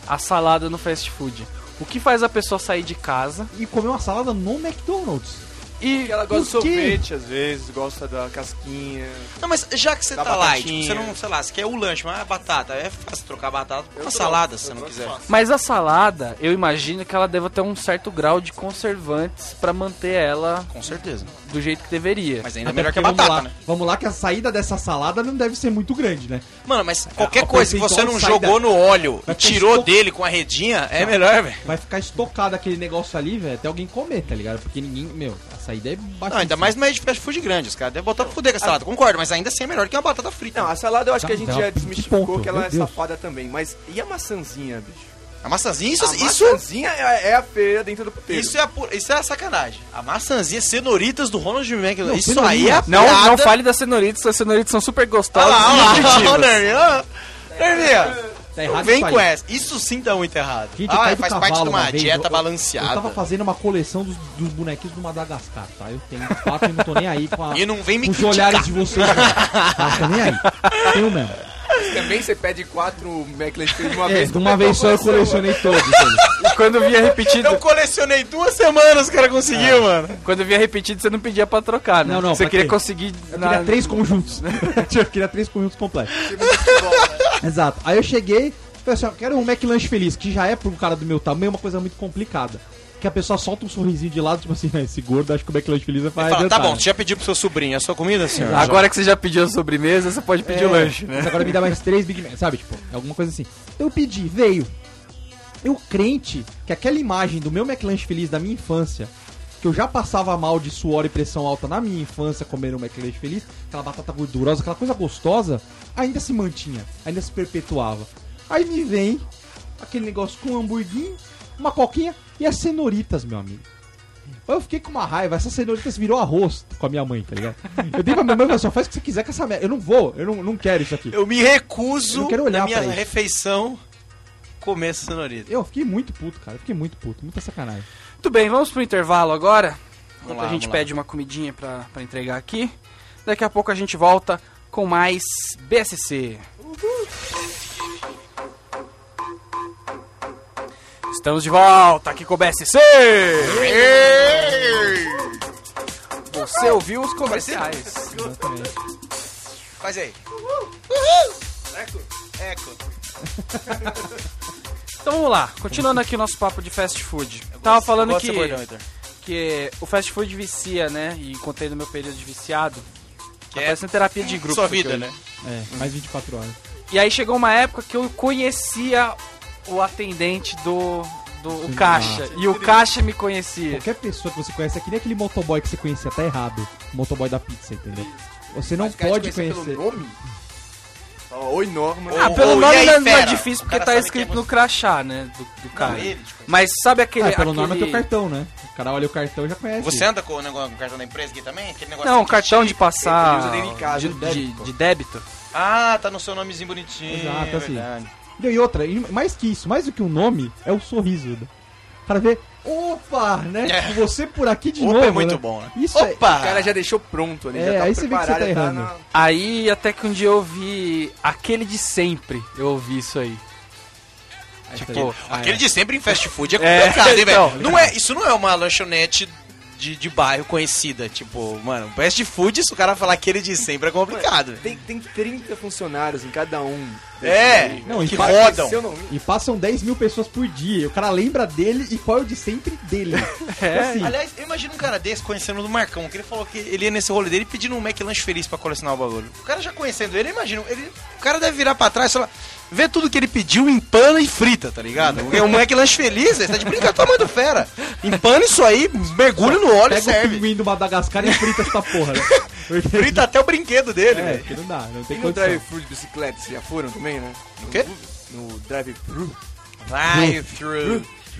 a salada no fast food. O que faz a pessoa sair de casa E comer uma salada no McDonald's. E. Ela gosta de sorvete, às vezes, gosta da casquinha. Não, mas já que você tá lá e tipo, você não, sei lá, você quer o lanche, mas a batata, é fácil trocar batata por uma salada, se você não quiser. fácil. Mas a salada, eu imagino que ela deva ter um certo grau de conservantes pra manter ela Com certeza. do jeito que deveria. Mas ainda é Até melhor que a batata, vamos lá, né? Vamos lá que a saída dessa salada não deve ser muito grande, né? Mano, mas qualquer a coisa que você não saída- jogou no óleo e Vai tirou estoc- dele com a redinha, é melhor, velho. Vai ficar estocado aquele negócio ali, velho, até alguém comer, tá ligado? Porque ninguém, meu, é baixa. Não, ainda mais numa de fast food grande, os caras devem botar pra fuder com a salada, concordo, mas ainda assim é melhor que uma batata frita. Não, a salada eu acho Tá, que a gente tá, já desmistificou que ela meu é Deus. safada também. Mas e a maçãzinha, bicho? a maçãzinha, isso, a isso, maçãzinha é, é a feira dentro do puteiro. isso, é a, isso é a sacanagem. A maçãzinha, cenoritas do Ronald McDonald, Não, isso aí é a. Não, piada. não fale das cenoritas, as cenoritas são super Olha gostosas lá, olha lá, olha. Nerminho, Tá errado vem com essa. Isso sim tá muito errado. Gente, eu ah, faz parte de uma, vez, dieta eu- Eu balanceada. tava fazendo uma coleção dos, dos bonequinhos do Madagascar, tá? Eu tenho quatro e não tô nem aí com, a, E não vem me com os criticar. olhares de vocês. Não. *laughs* Tá, tô nem aí. Tenho mesmo. Também você pede quatro McLanche de uma É, vez. de uma vez só eu colecionei todos. E quando via repetido, Eu colecionei duas semanas, o cara conseguiu, mano. quando via repetido, você não pedia pra trocar, né? Não, não, Você queria quê? conseguir. Eu na- queria três conjuntos. *laughs* eu queria três conjuntos completos. Futebol, né? Exato. Aí eu cheguei, falei assim, quero um McLanche feliz, que já é pra um cara do meu tamanho uma coisa muito complicada. Que a pessoa solta um sorrisinho de lado, tipo assim, "Ah, esse gordo, acho que o McLanche feliz vai Fala, tá bom, né?" você já pediu pro seu sobrinho a sua comida, senhor? Agora que você já pediu a sobremesa, você pode pedir É, o lanche, né? Mas agora me dá mais três Big Mac, sabe? Tipo, alguma coisa assim. Eu pedi, veio. Eu crente que aquela imagem do meu McLanche feliz da minha infância, que eu já passava mal de suor e pressão alta na minha infância comendo um McLanche feliz, aquela batata gordurosa, aquela coisa gostosa, ainda se mantinha, ainda se perpetuava. Aí me vem aquele negócio com um hamburguinho, uma coquinha e as cenoritas, meu amigo. Eu fiquei com uma raiva, essas cenoritas virou arroz com a minha mãe, tá ligado? Eu dei pra minha mãe e só faz o que você quiser com essa merda. Eu não vou, eu não, não quero isso aqui. Eu me recuso Eu não quero olhar na minha pra isso. refeição comer essa cenourinha. Eu fiquei muito puto, cara. Eu fiquei muito puto. Muita sacanagem. Muito bem, vamos pro intervalo agora. Enquanto lá, a gente vamos lá. pede uma comidinha pra, pra entregar aqui. Daqui a pouco a gente volta com mais BSC. Estamos de volta aqui com o BSC! Você ouviu os comerciais. Exatamente. Faz aí. Eco. Eco. Então vamos lá, continuando aqui o nosso papo de fast food. Tava falando Gosto que, desse bordão, que o fast food vicia, né? E contei no meu período de viciado. Que Tá é parecendo terapia de grupo. sua vida, né? É, mais 24 horas. E aí chegou uma época que eu conhecia o atendente do, do o Sim. caixa. Ah. E o caixa me conhecia. Qualquer pessoa que você conhece, é que nem aquele motoboy que você conhecia, tá errado. O motoboy da pizza, entendeu? Você não Mas o pode conhecer conhecer. Pelo nome? Oi, Norma. Ah, pelo nome aí, não, é- não é difícil O porque tá sabe escrito é no crachá, né? Do, do cara. ele, tipo, Mas sabe aquele. Ah, pelo aquele... nome é teu cartão, né? O cara olha o cartão e já conhece. Você anda com o negócio com o cartão da empresa aqui também? Aquele negócio Não, assim, cartão de passar. Ele usa dele em casa, de, de- débito. de débito. Ah, tá no seu nomezinho bonitinho. Exato, é assim. verdade. E outra, mais que isso, mais do que um nome, é o sorriso. né? O cara vê, opa, né? É. Você por aqui de Opa novo. é muito né? bom, né? Isso é- Opa! O cara já deixou pronto ali, É, já tá aí você vê que você preparado, tá já errando. na- Aí até que um dia eu ouvi aquele de sempre. Eu ouvi isso aí. Tipo, vê, ah, Aquele é. de sempre em fast food é É, complicado, hein, *laughs* velho? então. Não é, isso não é uma lanchonete de, de bairro conhecida. Tipo, mano, fast food, se o cara falar aquele de sempre é complicado. velho. Tem, tem 30 funcionários em cada um. É, Não, e que rodam. E passam 10 mil pessoas por dia. E o cara lembra dele e qual é o de sempre dele. *laughs* É. Assim, Aliás, eu imagino um cara desse conhecendo do Marcão, que ele falou que ele ia nesse rolê dele pedindo um McLanche feliz pra colecionar o bagulho. O cara já conhecendo ele, eu imagino, ele, o cara deve virar pra trás e falar, vê tudo que ele pediu, empana e frita, tá ligado? Porque o McLanche feliz, você tá de brincadeira, tamanho do fera. Empana isso aí, mergulha no óleo e pega o serve. pinguim do Madagascar e frita essa porra, né? Porque- *laughs* Frita até o brinquedo dele, É, velho. que não dá, não E tem no condição. drive-thru de bicicleta, vocês já foram também, né? No quê? No drive-thru.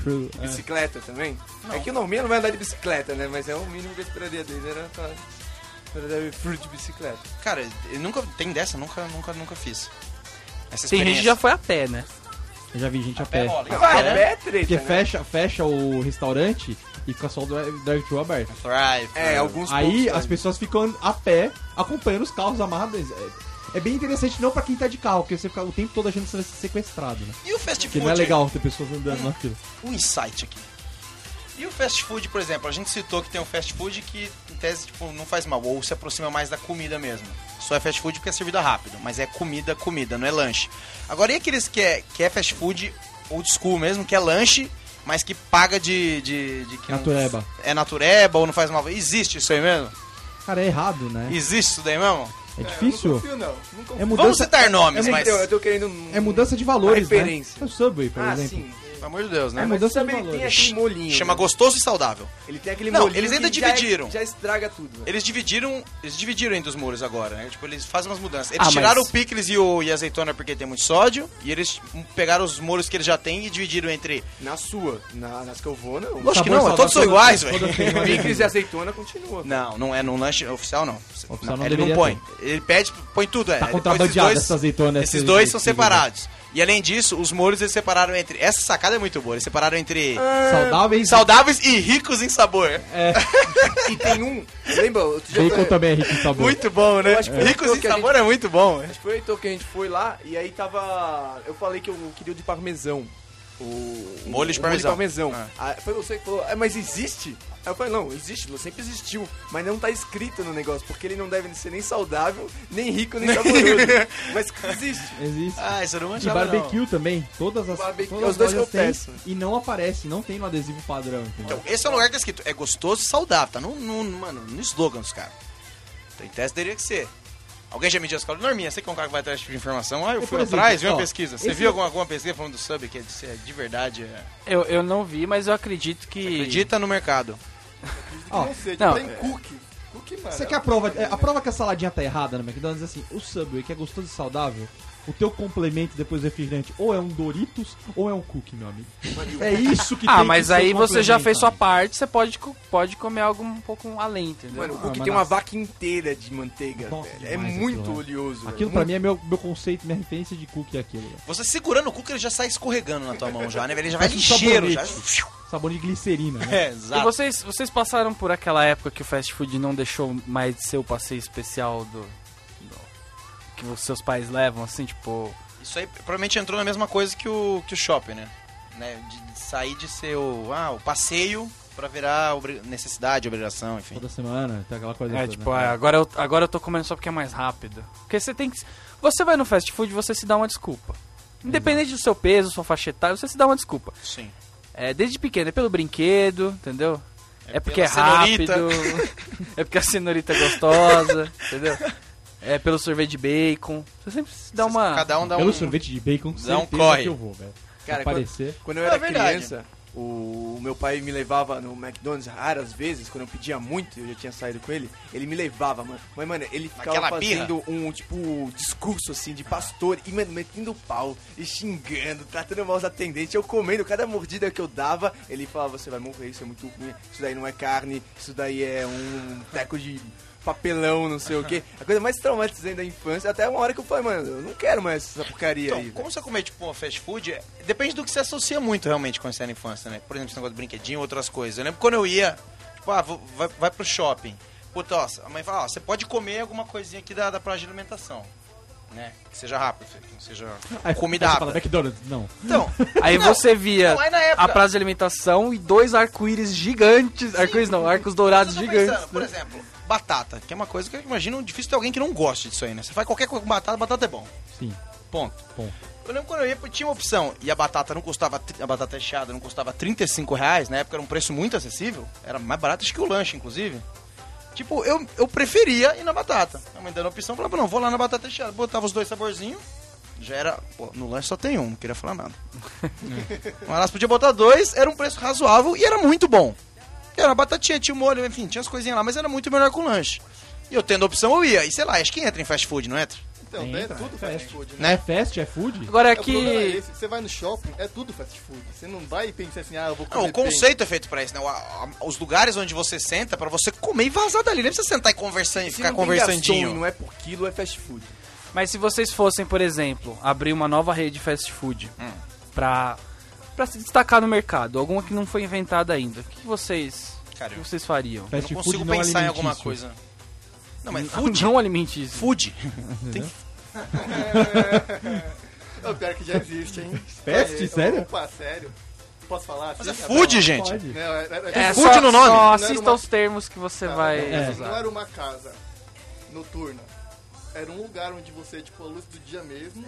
True, é. Bicicleta também? É que o Norminha não vai andar de bicicleta, né? Mas é o mínimo que eu esperaria dele, era pra... pra drive-thru de bicicleta. Cara, eu nunca, tem dessa, nunca, nunca, nunca fiz. Essa Tem gente que já foi a pé, né? Eu já vi gente a Pé pé. rola, Vai, né? é treta, Porque né? fecha, fecha o restaurante e fica só o drive- drive-thru aberto. Thrive. É, alguns Aí as né? pessoas ficam a pé, acompanhando os carros amarrados. É, é bem interessante não pra quem tá de carro, porque você fica o tempo todo achando que você vai ser sequestrado, né? E o fast Porque food? não é legal ter pessoas andando na fila. um insight aqui. E o fast food, por exemplo, a gente citou que tem um fast food que, tese, tipo, não faz mal, ou se aproxima mais da comida mesmo. Só é fast food porque é servida rápido, mas é comida, comida, não é lanche. Agora, e aqueles que é, que é fast food old school mesmo, que é lanche, mas que paga de... de, de que não- Natureba. é natureba ou não faz mal? Existe isso aí mesmo? Cara, é errado, né? Existe isso daí mesmo? É Eu não difícil. confio, não. Não confio. É Vamos mudança, citar nomes, é mas... Então, eu tô querendo... um- é mudança de valores, referência. né? É o Subway, por Ah, exemplo. sim. Pelo amor de Deus, né? É Mas mudança de ele tem valores. aquele molinho. Chama né? gostoso e saudável. Ele tem aquele Não, molinho eles ainda que já- dividiram. Já, estraga tudo. né? Eles dividiram, eles dividiram entre os muros agora, né? Tipo, eles fazem umas mudanças. Eles Ah, mas- tiraram o picles e, o, e a azeitona porque tem muito sódio, e eles pegaram os muros que eles já têm e dividiram entre... Na sua. Na, nas que eu vou, não. Lógico que Sabor não, todos são iguais, velho. Picles e azeitona continua. Não, não é num lanche oficial, não. Oficial Não, não ele não deveria põe. Ele pede, põe tudo, é. Tá contrabandeado esses essa azeitona. Esses esse- dois são esse- separados. E além disso, os molhos eles separaram entre... Essa sacada é muito boa. Eles separaram entre Saudáveis. saudáveis e ricos em sabor. É, *laughs* E tem um. Lembra? outro dia bacon foi- também é rico em sabor. Muito bom, né? Foi Ricos em sabor é muito bom. Acho que foi o Heitor que a gente foi lá e aí tava. Eu falei que eu queria o de parmesão. O Molho de parmesão. parmesão. Ah. Aí foi você que falou, "Ah, mas existe? Aí eu falei, não, existe, sempre existiu. Mas não tá escrito no negócio, porque ele não deve ser nem saudável, nem rico, nem *laughs* saboroso. mas existe. Existe. Ah, isso eu não De manjava, não. barbecue também. Todas as, Barbecue, todas os as dois que eu têm peço. e não aparece, não tem no adesivo padrão, entendeu? Então, esse é o lugar que tá escrito. É gostoso e saudável, tá no, no, mano, no slogan dos caras. Então, em teste teria que ser. Alguém já mediu a escola? Norminha, você que é um cara que vai atrás de informação. Ah, eu fui exemplo, atrás, vi uma ó, pesquisa. Você viu alguma, alguma pesquisa falando do sub que é de, se é de verdade? É... Eu, eu não vi, mas eu acredito que. Acredita no mercado. Ó, não sei, não, tem cookie. Cookie, mano. Você quer a prova? é, A prova que a saladinha tá errada no McDonald's é assim, o Subway, que é gostoso e saudável, o teu complemento depois do refrigerante ou é um Doritos ou é um cookie, meu amigo. É isso que tem Ah, que mas ser aí você já fez sua parte, você pode, pode comer algo um pouco além, entendeu? Mano, o Ah, cookie mas tem uma nossa. vaca inteira de manteiga, Nossa, velho. É muito aquilo, né? oleoso. velho. Aquilo pra mim é meu, meu conceito, minha referência de cookie é aquilo. velho. Você segurando o cookie, ele já sai escorregando na tua mão já, né? Ele já vai ligeiro já. Sabor de glicerina, né? *laughs* É, E exato. vocês, vocês passaram por aquela época que o fast food não deixou mais de ser o passeio especial do- que os seus pais levam, assim, tipo. Isso aí provavelmente entrou na mesma coisa que o, que o shopping, né? né? De, de sair de ser o, ah, o passeio pra virar obri- necessidade, obrigação, enfim. Toda semana, tem aquela coisa É, toda, tipo, né? ah, agora, eu, agora eu tô comendo só porque é mais rápido. Porque você tem que. Você vai no fast food você se dá uma desculpa. Independente do seu peso, sua faixa etária, você se dá uma desculpa. Sim. É, desde pequeno, é pelo brinquedo, entendeu? É, porque é rápido. *laughs* é porque a cenourita é gostosa, entendeu? *laughs* É pelo sorvete de bacon. Você sempre se dá uma. Cada um dá Pelo um. sorvete de bacon, dá um corre. que eu vou, velho. Cara, aparecer. Quando eu É era verdade. criança, o meu pai me levava no McDonald's raras vezes, quando eu pedia muito, eu já tinha saído com ele, ele me levava, mano. Mas, mano, ele ficava Naquela birra? fazendo um, tipo, discurso, assim, de pastor, e, mano, metendo pau, e xingando, tratando mal os atendentes, eu comendo, cada mordida que eu dava, ele falava, você vai morrer, isso é muito ruim, isso daí não é carne, isso daí é um teco de papelão, não sei o quê. A coisa mais traumatizante da infância, até uma hora que eu falei, mano, eu não quero mais essa porcaria Então, aí. como você comer, tipo, fast food, é- depende do que você associa muito realmente quando você é na infância, né? Por exemplo, esse negócio de brinquedinho, outras coisas. Eu lembro quando eu ia, tipo, ah, vou- vai, vai pro shopping. Puta, ó, a mãe fala, ó, você pode comer alguma coisinha aqui da, da praia de alimentação. Né? Que seja rápido, que não seja Aí, comida aí você fala, rápida. McDonald's, não. Então, *laughs* Aí Não, você via não, aí na época- a praça de alimentação e dois arco-íris gigantes. Arco-íris não, arcos dourados tô gigantes. pensando, por né? exemplo, batata, que é uma coisa que eu imagino difícil ter alguém que não goste disso aí, né? Você faz qualquer coisa com batata, batata é bom. Sim, Ponto. bom. Eu lembro quando eu ia, tinha uma opção e a batata não custava, a batata recheada não custava 35 reais, na época era um preço muito acessível, era mais barato acho que o lanche, inclusive. Tipo, eu, eu preferia ir na batata. A mãe dando a opção, falava, não, vou lá na batata recheada. Botava os dois saborzinhos, já era, pô, no lanche só tem um, não queria falar nada. *laughs* Mas elas podiam botar dois, era um preço razoável e era muito bom. Era batatinha, tinha molho, enfim, tinha as coisinhas lá, mas era muito melhor que o lanche. E eu tendo a opção, eu ia. E sei lá, acho que entra em fast food, não entra? Então, é Entra, tudo fast. fast food, né? Né? É fast, é food? Agora É, é aqui. esse. Você vai no shopping, é tudo fast food. Você não vai pensar assim, ah, eu vou Não, comer o conceito é feito pra isso, né? O- a- os lugares onde você senta é pra você comer e vazar dali. Não é pra você sentar e conversar e ficar não e conversandinho. não é por quilo, é fast food. Mas se vocês fossem, por exemplo, abrir uma nova rede de fast food Hum. pra, pra se destacar no mercado, alguma que não foi inventada ainda, o que vocês, Cara, o que eu, vocês fariam? eu Fast não food consigo não pensar em alguma coisa. Não, mas food? Não alimentício. Food. É o pior que já existe, hein? É, Sério? Opa, sério? Posso falar? Mas é assim? food, gente. Pode. Não, é, é, É, food só, no nome? Só Não assista uma- os termos que você Tá, vai não, usar. não era uma casa noturna. Era um lugar onde você, tipo, a luz do dia mesmo,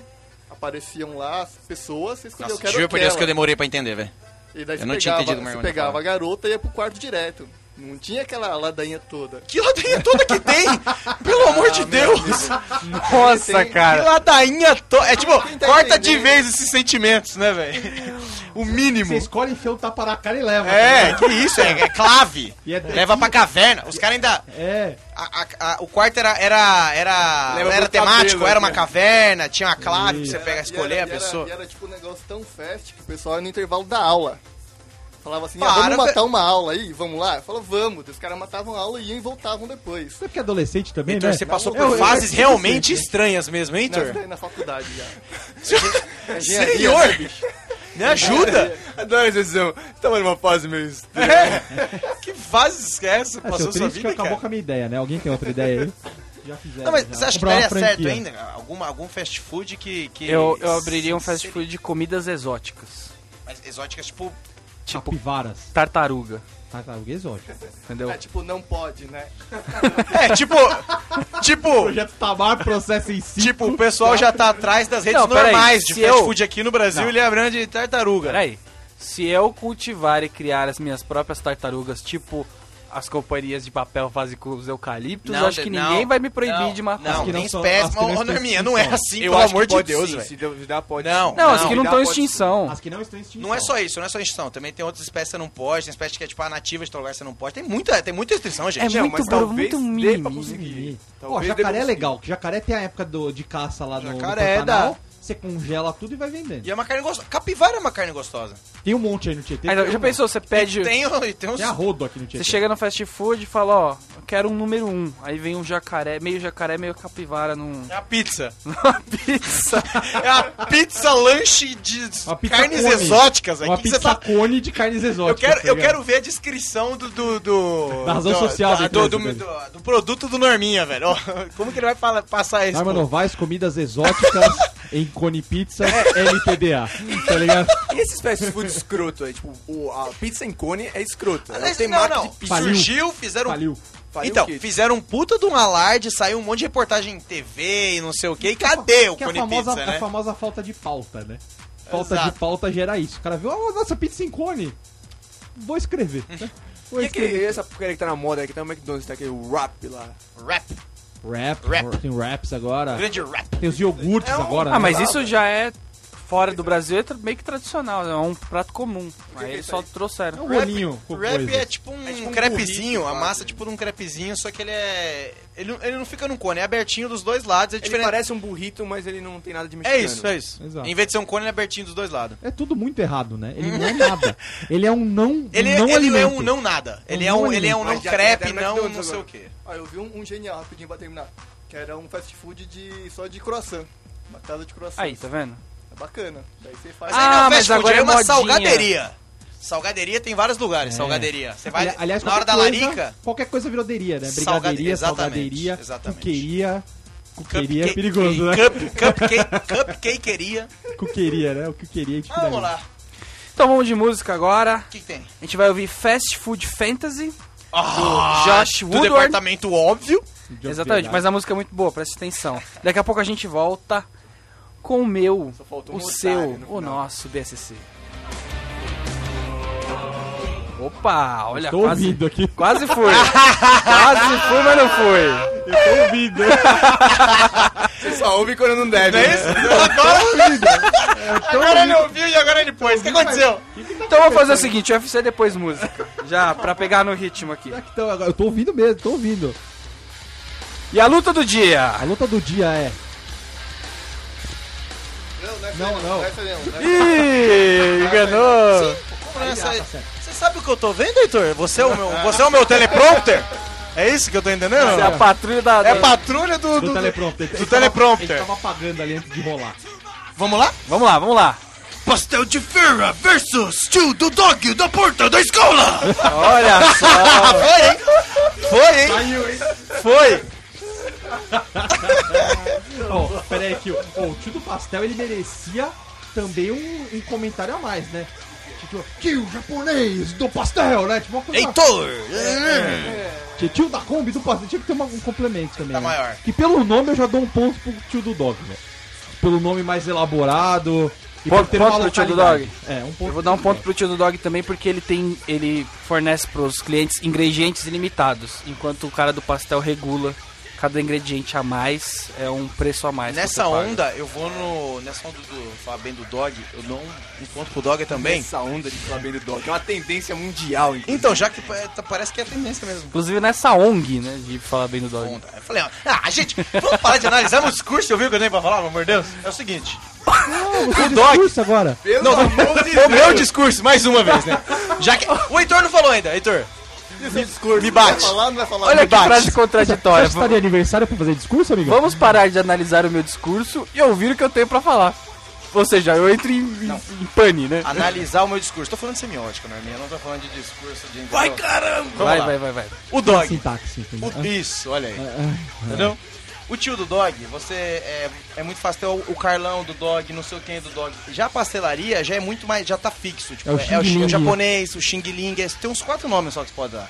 apareciam lá as pessoas, você escolheu, Nossa, eu quero juro por Deus que eu demorei pra entender, velho. E daí eu você não tinha pegava, entendido o você pegava a garota e ia pro quarto direto. Não tinha aquela ladainha toda. Que ladainha toda que tem! *laughs* Pelo amor de Deus! Nossa, Tem- Que cara. ladainha toda! É tipo, tá corta de entendendo? vez esses sentimentos, né, velho? O mínimo. Você escolhe enfiar o tapa na cara e leva. É, que isso, é, é clave. E é- Leva pra caverna. Os caras ainda. É. a- a- a- o quarto era, era, era, era temático, cabelo, era uma né? caverna, tinha uma clave pra você Isso. pegar, E escolher era- a e era- pessoa. E era, tipo um negócio tão fast que o pessoal ia no intervalo da aula. Falava assim, ah, vamos matar uma aula aí, vamos lá? Falou, vamos. Os caras matavam a aula e iam e voltavam depois. Você é porque é adolescente também, Heitor, né? você passou Eu- por eu- fases eu- realmente eu- estranhas mesmo, hein, Na, Heitor? na faculdade já. *laughs* Senhor! Me ajuda! Adolescente, tava numa fase meio estranha. É. *laughs* Que fases que é essa? É, Passou seu sua triste que vida, acabou cara? com a minha ideia, né? Alguém tem outra ideia aí? Já fizeram. Não, mas já. você acha que daria certo ainda? Alguma, algum fast food que... que Eu, eu abriria um fast seria- food de comidas exóticas. Mas exóticas, tipo... Tipo, Capivaras. tartaruga. Tartaruga exótica. Entendeu? É tipo, não pode, né? É, tipo... tipo... Projeto Tamar, processo em si. Tipo, o pessoal já tá atrás das redes Não, peraí, normais de se fast eu- food aqui no Brasil Não. e lembrando de tartaruga. Peraí. Se eu cultivar e criar as minhas próprias tartarugas, tipo as companhias de papel fazem com os eucaliptos, Não, acho que não, ninguém vai me proibir não, de matar. Não, que não tem são- espécie... as que não Ô, estão em Norminha, não é extinção. assim, Eu pelo amor de Deus, sim, velho. Se duvidar, pode Não, sim. Não, as que não estão em extinção. As que não estão em extinção. Não é só isso, não é só extinção. Também tem outras espécies que você não pode, tem espécies que é tipo a nativa de tal lugar que você não pode. Tem muita, tem muita restrição, gente. É Não, muito mas bro- talvez muito mimimi. Talvez jacaré é legal, que jacaré tem a época do, de caça lá no, no Jacaré Pantanal. Você congela tudo e vai vendendo. E é uma carne gostosa. Capivara é uma carne gostosa. Tem um monte aí no Tietê. Tem já um- pensou, você pede. E tem, e tem uns... Tem a rodo aqui no Tietê. Você chega no fast food e fala, ó, eu quero um número um. Aí vem um jacaré, meio jacaré, meio capivara num, É a pizza. *laughs* numa pizza. *laughs* É a pizza lanche de Uma pizza carnes cone. exóticas. aí. Uma Que pizza tá- cone de carnes Eu exóticas. quero, tá eu ligado? quero ver a descrição do. do, do Da razão do- social da do, do, do- do produto do Norminha, velho. *laughs* Como que ele vai passar isso? Norma? Novaes, comidas exóticas em cone pizza LTDA. Tá ligado? E esses fast food escroto aí? Tipo, o- a pizza em cone é escroto. Ela Mas, tem não, marca não. de pizza. Faliu. Surgiu, fizeram. Faliu. Faria Então, o quê? fizeram um puta de um alarde, saiu um monte de reportagem em TV e não sei o que. E cadê o Que é a cone famosa, pizza, é a né? famosa falta de pauta, né? Falta Exato. de pauta gera isso. O cara viu, oh, nossa, pizza em cone. Vou escrever. né? *laughs* Vou E aquele, escrever. essa porcaria que tá na moda aqui, tá no McDonald's, tá aquele wrap lá. Rap. Rap, Rap. tem raps agora. Grande rap. Tem os iogurtes agora. Ah, né? mas isso já é fora do Brasil é meio que tradicional, é um prato comum. Aí eles só É trouxeram. um rolinho com Rap coisa. é tipo um, É tipo um crepezinho, burrito, a massa é tipo de um crepezinho, só que ele é. Ele, não- ele não fica num cone, é abertinho dos dois lados, é Ele diferente. parece um burrito, mas ele não tem nada de mexicano. É isso, é isso. Exato. Em vez de ser um cone, ele é abertinho dos dois lados. É tudo muito errado, né? Ele não é *laughs* nada. Ele é um não, Ele, não ele é um não nada. Ele é um, ele é um alimento. não crepe, não não sei o quê. Ah, eu vi um, um genial rapidinho pra terminar. Que era um fast food de, só de croissant. Uma casa de croissant. Aí, tá vendo? É bacana. Daí você faz. Mas aí Ah, não é mas fast food, agora é é uma modinha. salgaderia. Salgaderia tem vários lugares, É. salgaderia. Você vai Ali- Aliás, na hora da coisa- larica, Qualquer coisa virou deria, né? Exatamente, salgaderia, exatamente. cuqueria. Cuqueria é perigoso, né? Cup, cupcake, cupcakeria. Cuqueria, né? O que queria a gente Vamos lá. Então vamos de música agora. O que, que tem? A gente vai ouvir Fast Food Fantasy. Ah, Josh do Woodward. departamento óbvio. de Exatamente, mas a música é muito boa, presta atenção. Daqui a pouco a gente volta com o meu, o um seu, no o nosso BSC. Opa, olha, Tô quase, ouvindo aqui. *laughs* quase foi. quase foi, mas não foi. Eu tô ouvindo. *laughs* Você só ouve quando não deve. Não é né? isso? Agora, *laughs* agora ele ouviu e agora ele pôs. O que aconteceu? Então vamos fazer o seguinte, UFC depois música. Já, pra pegar no ritmo aqui. Então, agora, eu tô ouvindo mesmo, tô ouvindo. E a luta do dia. A luta do dia é. Não, não Não, Ih, enganou. Como não essa aí? certo. Você sabe o que eu tô vendo, Heitor? Você é o meu, você é o meu teleprompter? É isso que eu tô entendendo? Essa é a patrulha da... É da- patrulha do, Do, do, teleprompter. Ele do tava- teleprompter. Ele tava apagando ali antes de rolar. Vamos lá? Vamos lá, vamos lá. Pastel de feira versus tio do dog da porta da escola. Olha só. *laughs* Foi, hein? Foi, hein? Foi. *laughs* Ó, pera aí que o, o tio do pastel ele merecia também um, um comentário a mais, né? Tipo, tio japonês do pastel, né? Tipo uma coisa. Heitor. Tio- Tio da Kombi do pastel. Tinha que ter uma- um complemento também. Tá né? maior. Que pelo nome eu já dou um ponto pro tio do dog, velho. Pelo nome mais elaborado. E Ponto- por ter ponto pro tio do localidade. É, um ponto. Eu vou dar um ponto pro tio do Dog também porque ele tem. ele fornece pros clientes ingredientes ilimitados, enquanto o cara do pastel regula cada ingrediente a mais, é um preço a mais. Nessa você paga. onda, eu vou no. Nessa onda do. Falar bem do dog, eu dou um, um ponto pro dog também. Essa onda de falar bem do dog. É uma tendência mundial, inclusive. Então, já que pa- tá- parece que é a tendência mesmo. Inclusive nessa ONG, né? De falar bem do Dog. Onda. Eu falei, ó, ah, gente, vamos parar de analisar meu discurso, você ouviu o que eu tenho pra falar, pelo amor de Deus? É o seguinte. Não, O dog. discurso agora. Pelo Não, amor de o meu discurso, mais uma vez, né? Já que. O Heitor não falou ainda, Heitor. Esse discurso, me bate. Vai falar, não vai falar? Olha Me que bate. frase Você contraditória. acha que tá de aniversário pra fazer discurso, amigo? Vamos parar de analisar o meu discurso e ouvir o que eu tenho pra falar. Ou seja, eu entro em, em, pane, né? Analisar o meu discurso. Tô falando de semiótica, Norminha, não tô falando de discurso de. Vai, caramba! Vai, vai, vai, vai. O dog. Sintaxe. entendeu? O- isso, olha aí. Ah, Entendeu? O tio do dog, você é, é muito fácil ter o, o Carlão do dog, não sei o quem do dog. Já a pastelaria já é muito mais, já tá fixo. Tipo, É o é, o, Xing chi- o japonês, o Xing Ling, é- tem uns quatro nomes só que você pode dar.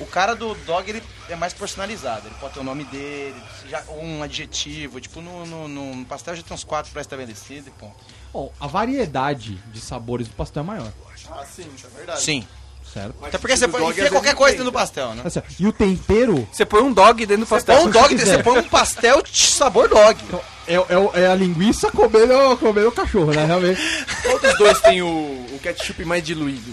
O cara do dog, ele é mais personalizado. Ele pode ter o nome dele, já, um adjetivo. Tipo, no, no, no pastel já tem uns quatro pré-estabelecidos e ponto. Bom, a variedade de sabores do pastel é maior, Ah, sim, isso é verdade. Sim. Certo? Até porque você dog enfiar às qualquer coisa dentro do pastel, né? Assim, ó, e o tempero Você põe um dog dentro do pastel. Põe um dog, quiser. você põe um pastel de sabor dog. então, é, é o- é a linguiça comendo, comendo o cachorro, né? Realmente. Dos dois tem o, o ketchup mais diluído?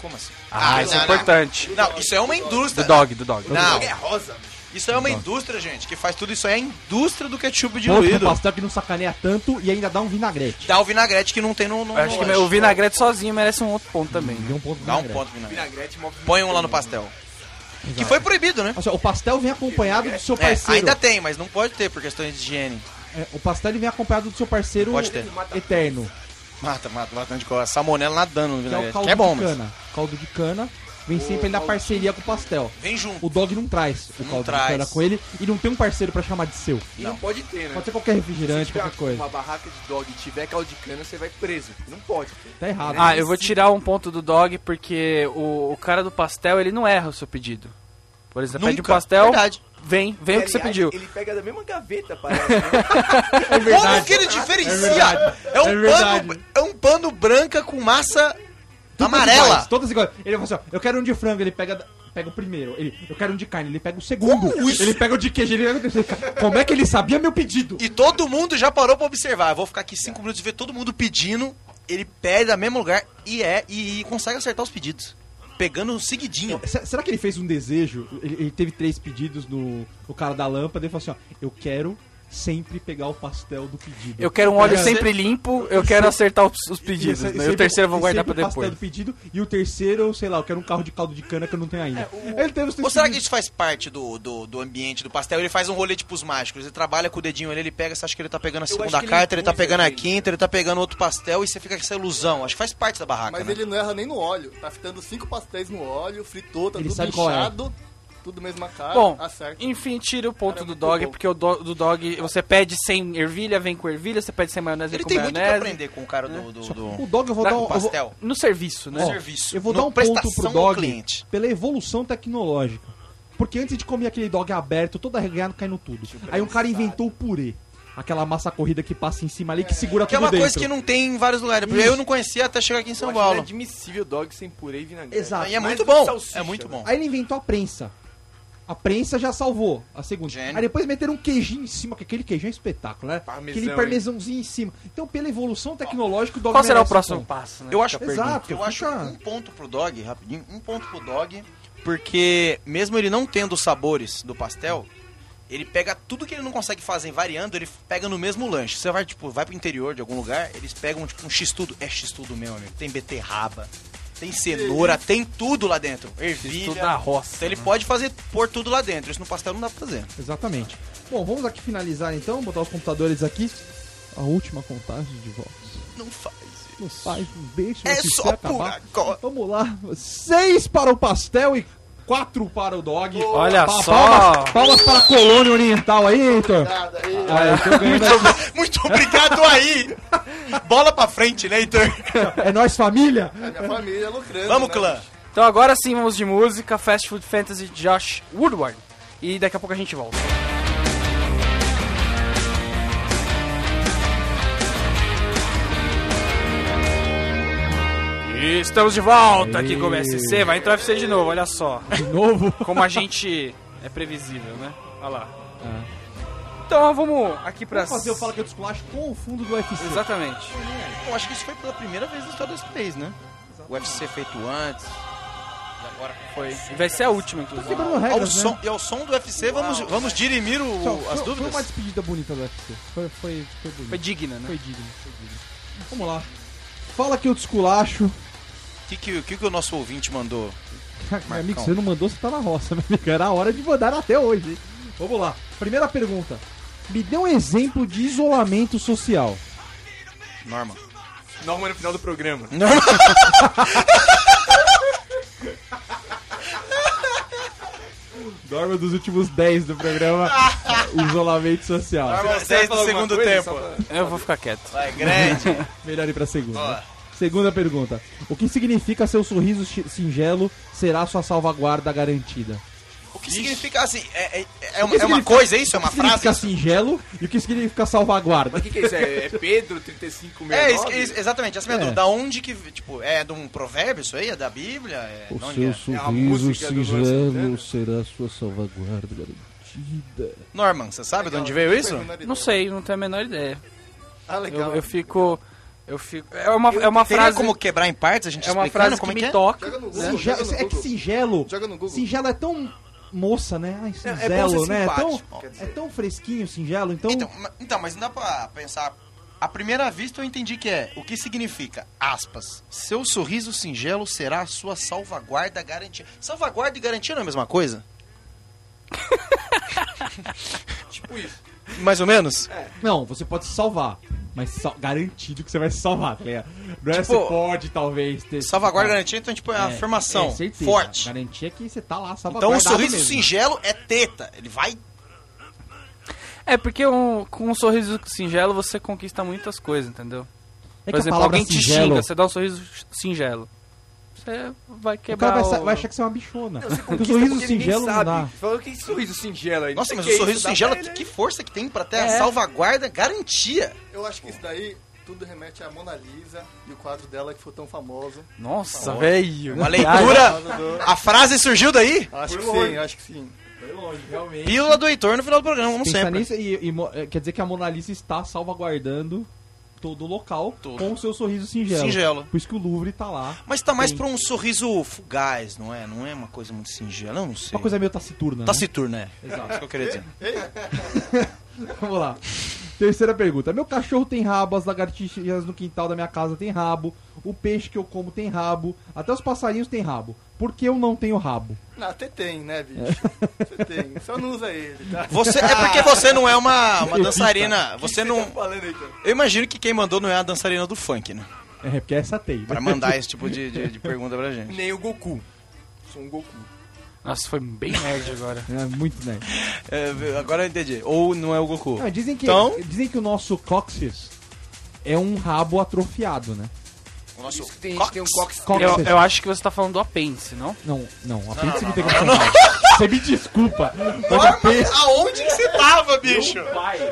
Como assim? Ah, isso é não, não. importante. Não, isso é uma indústria. Do dog, do dog. Não, é rosa. Isso é uma indústria, gente, que faz tudo isso. É a indústria do ketchup diluído. pro pastel que não sacaneia tanto e ainda dá um vinagrete. Dá o vinagrete que não tem no. no acho no que lanche. o vinagrete sozinho merece um outro ponto também. Um ponto Dá um vinagrete. ponto vinagrete. Vinagrete Põe um lá no pastel. Que foi proibido, né? O pastel vem acompanhado do seu É, parceiro. ainda tem, mas não pode ter por questões de higiene. É, o pastel vem acompanhado do seu parceiro Pode ter. eterno, Mata, mata, mata de cor. Salmonela nadando no que é o vinagrete. caldo Que é bom, de mas. cana. Caldo de cana vem sempre ele na parceria com o pastel. Vem junto. O dog não traz o Não caldo traz. de cana com ele e não tem um parceiro pra chamar de seu. E não pode ter, né? Pode ser qualquer refrigerante, Se tiver qualquer coisa. uma barraca de dog e tiver caldo de cana, você vai preso. Não pode ter. Tá errado. Ah, eu vou tirar um ponto do dog porque o, o cara do pastel ele não erra o seu pedido. Por exemplo, Nunca. pede um pastel, Verdade. vem, vem o que você pediu. Ele pega da mesma gaveta, parece. né? *laughs* Como que ele diferencia? É, um É verdade. pano, é um pano branca com massa amarela. iguais, todas iguais. Ele fala assim, ó, eu quero um de frango, ele pega, pega o primeiro. Ele, eu quero um de carne, ele pega o segundo. Como isso? Ele pega o de queijo, ele pega o terceiro. Como é que ele sabia meu pedido? E todo mundo já parou pra observar. Eu vou ficar aqui cinco minutos e ver todo mundo pedindo. Ele pede no mesmo lugar e é e, consegue acertar os pedidos. Pegando seguidinho. Se- Será que ele fez um desejo? Ele, ele teve três pedidos no, no cara da lâmpada e falou assim, ó, eu quero sempre pegar o pastel do pedido. Eu quero um óleo sempre limpo, eu quero acertar os, os pedidos. E né? se- E o sempre- terceiro eu vou guardar pra sempre o pastel depois. do pedido, e o terceiro, sei lá, eu quero um carro de caldo de cana que eu não tenho ainda. Os três Ou será que isso faz parte do, do, do ambiente do pastel? Ele faz um rolê tipo os mágicos. Ele trabalha com o dedinho ali, ele pega, você acha que ele tá pegando a segunda ele carta, ele tá pegando a quinta, ele tá pegando outro pastel e você fica com essa ilusão. Acho que faz parte da barraca, Mas né? ele não erra nem no óleo. Tá fritando cinco pastéis no óleo, fritou, tá Ele tudo sabe qual é. Tudo mesma cara, Bom, acerta. enfim, tira o ponto Cara, é do dog, bom. porque o do, do dog, você pede sem ervilha, vem com ervilha, você pede sem maionese, vem Ele com tem muito pra maionese. aprender com o cara do, do, do- O dog eu vou Dá dar um... vou- pastel. No serviço, né? No Ó, serviço. Eu vou no dar um ponto pro dog cliente. pela evolução tecnológica. Porque antes de comer aquele dog aberto, todo arregado, caindo tudo. Aí um cara inventou o purê. Aquela massa corrida que passa em cima ali, que segura Que é tudo uma dentro. coisa que não tem em vários lugares. Porque Isso. eu não conhecia até chegar aqui em São Paulo. inadmissível dog sem purê e vinagrete. Exato. E é muito que bom. salsicha, É muito né? bom. Aí ele inventou a prensa. A prensa já salvou a segunda. Gênio. Aí depois meteram um queijinho em cima, que aquele queijinho é espetáculo, né? Parmesão, aquele hein? parmesãozinho em cima. Então, pela evolução tecnológica, o dog Qual será o um próximo ponto. passo? Né? Eu acho. Exato. eu acho um ponto pro dog, rapidinho, um ponto pro dog, porque mesmo ele não tendo os sabores do pastel, ele pega tudo que ele não consegue fazer variando, ele pega no mesmo lanche. Você vai, tipo, vai pro interior de algum lugar, eles pegam, tipo, um x-tudo. É x-tudo mesmo, amigo. Tem beterraba, tem cenoura, tem tudo lá dentro. Ervilha. Tudo da roça. Então ele pode fazer, pôr tudo lá dentro. Isso no pastel não dá pra fazer. Exatamente. Bom, vamos aqui finalizar então, botar os computadores aqui. A última contagem de votos. Não faz Não isso. faz, não deixa É só por acabar. agora. Vamos lá. Seis para o pastel e quatro para o dog. Olha Pa- só. Palmas, palmas para a colônia oriental aí, Heitor. Ah, aqui. *laughs* Muito obrigado aí! Bola pra frente, né, Heitor? É nós família. a minha família é lucrando. Vamos, né, clã! Então agora sim vamos de música, Fast Food Fantasy Josh Woodward. E daqui a pouco a gente volta. E estamos de volta aqui com o SC, vai entrar o UFC de novo, olha só. De novo. *laughs* Como a gente é previsível, né? Olha lá. Ah. Então vamos aqui pra... Vamos fazer o Fala que eu desculacho com o fundo do UFC. Exatamente. Eu acho que isso foi pela primeira vez na história desse país, né? O UFC feito antes. E agora foi. Vai ser a última, inclusive. Quebrando Ao regras, som, né? e ao som do UFC, vamos, vamos dirimir o- Só, as foi, foi dúvidas? uma despedida bonita do UFC. Foi, foi, foi. Foi digna, né? Foi digno, foi digno. Vamos lá. Fala que eu desculacho. O que, que, que, que o nosso ouvinte mandou? Meu *laughs* amigo, você não mandou, você tá na roça, meu amigo. Era a hora de mandar até hoje. hein? Vamos lá. Primeira pergunta. Me dê um exemplo de isolamento social. Norma. Norma no final do programa. *laughs* Norma dos últimos 10 do programa. *laughs* isolamento social. Norma, Você 10 vai do segundo tempo. Pra- Eu vou ficar quieto. Vai, grande. Melhor ir pra segunda. Ó. Segunda pergunta. O que significa seu sorriso singelo será sua salvaguarda garantida? O que significa assim? É, é, é O uma, é uma coisa, é isso? É o uma que significa frase? singelo e o que significa salvaguarda? Mas o que, que é isso? É, é Pedro 35 *laughs* É, isso, isso- exatamente, essa é a minha É. dúvida. Da onde que, tipo, é de um provérbio isso aí? É da Bíblia? É, O é? seu É a sorriso singelo será sua salvaguarda garantida. Norman, você sabe de onde veio isso? Não sei, não tenho a menor ideia. Ah, legal. Eu, eu fico. Eu fico. É uma, é uma frase. como quebrar em partes, a gente É uma explicando frase como que é que me é? toca. Joga no Google. Singelo, joga no é que Google. singelo. Joga no Google. Singelo é tão moça, né? Ai, É, é bom singelo, né? É tão, simpático, quer dizer. é tão fresquinho, singelo. Então, Então, ma- então, mas não dá pra pensar. À primeira vista eu entendi que é. O que significa? Aspas. Seu sorriso singelo será a sua salvaguarda garantia. Salvaguarda e garantia não é a mesma coisa? *laughs* Tipo isso. Mais ou menos? não, você pode se salvar. Mas sal- garantido que você vai se salvar, tá ligado? Não é Tipo, você pode, talvez, ter. Salvaguarda garantia, então, tipo, é, a afirmação. é certeza. forte. Garantia que você tá lá Então salvaguardado o sorriso mesmo. singelo é teta. Ele vai. É porque um- com um sorriso singelo você conquista muitas coisas, entendeu? É Por a exemplo, palavra alguém te singelo- xinga, você dá um sorriso singelo. Você vai O quebrar cara vai, o... vai achar que você é uma bichona. Não, o sorriso singelo não dá. Falou que sorriso singelo aí. Nossa, mas o que é sorriso singelo, ele que aí. força que tem pra ter a É. salvaguarda, garantia. Eu acho que isso daí tudo remete à Mona Lisa e o quadro dela que foi tão famoso. Nossa, velho. Uma *laughs* leitura. A frase surgiu daí? Acho que longe. sim, acho que sim. Foi longe, realmente. Pílula do Heitor no final do programa, como Pensa sempre. nisso e, e eh, quer dizer que a Mona Lisa está salvaguardando todo o local Tudo. com o seu sorriso singelo. Singelo. Por isso que o Louvre tá lá. Mas tá mais Sim. pra um sorriso fugaz, não é? Não é uma coisa muito singela, eu não sei. Uma coisa meio taciturna, né? Taciturno, né? Exato. Isso que eu queria dizer. *laughs* Vamos lá. Terceira pergunta. Meu cachorro tem rabo, as lagartixas no quintal da minha casa tem rabo, o peixe que eu como tem rabo, até os passarinhos têm rabo. Por que eu não tenho rabo? Não, até tem, né, bicho? Você tem. Só não usa ele, tá? Você, é porque você não é uma, uma dançarina. Você não. Tá? Eu imagino que quem mandou não é a dançarina do funk, né? É, porque essa tem. né? Pra mandar esse tipo de, de, de pergunta pra gente. Nem o Goku. Sou um Goku. Nossa, foi bem nerd agora. É muito, né? É, agora eu entendi. Ou não é o Goku. Não, dizem, que, Então- dizem que o nosso cóccix é um rabo atrofiado, né? O nosso Isso que tem tem um cox. Cóccix. Eu, eu acho que você tá falando do apêndice, não? Não, não, a não, pizza não, não, tem não, como não, chamar. Você me desculpa. Mas a pizza- Aonde que você tava, bicho?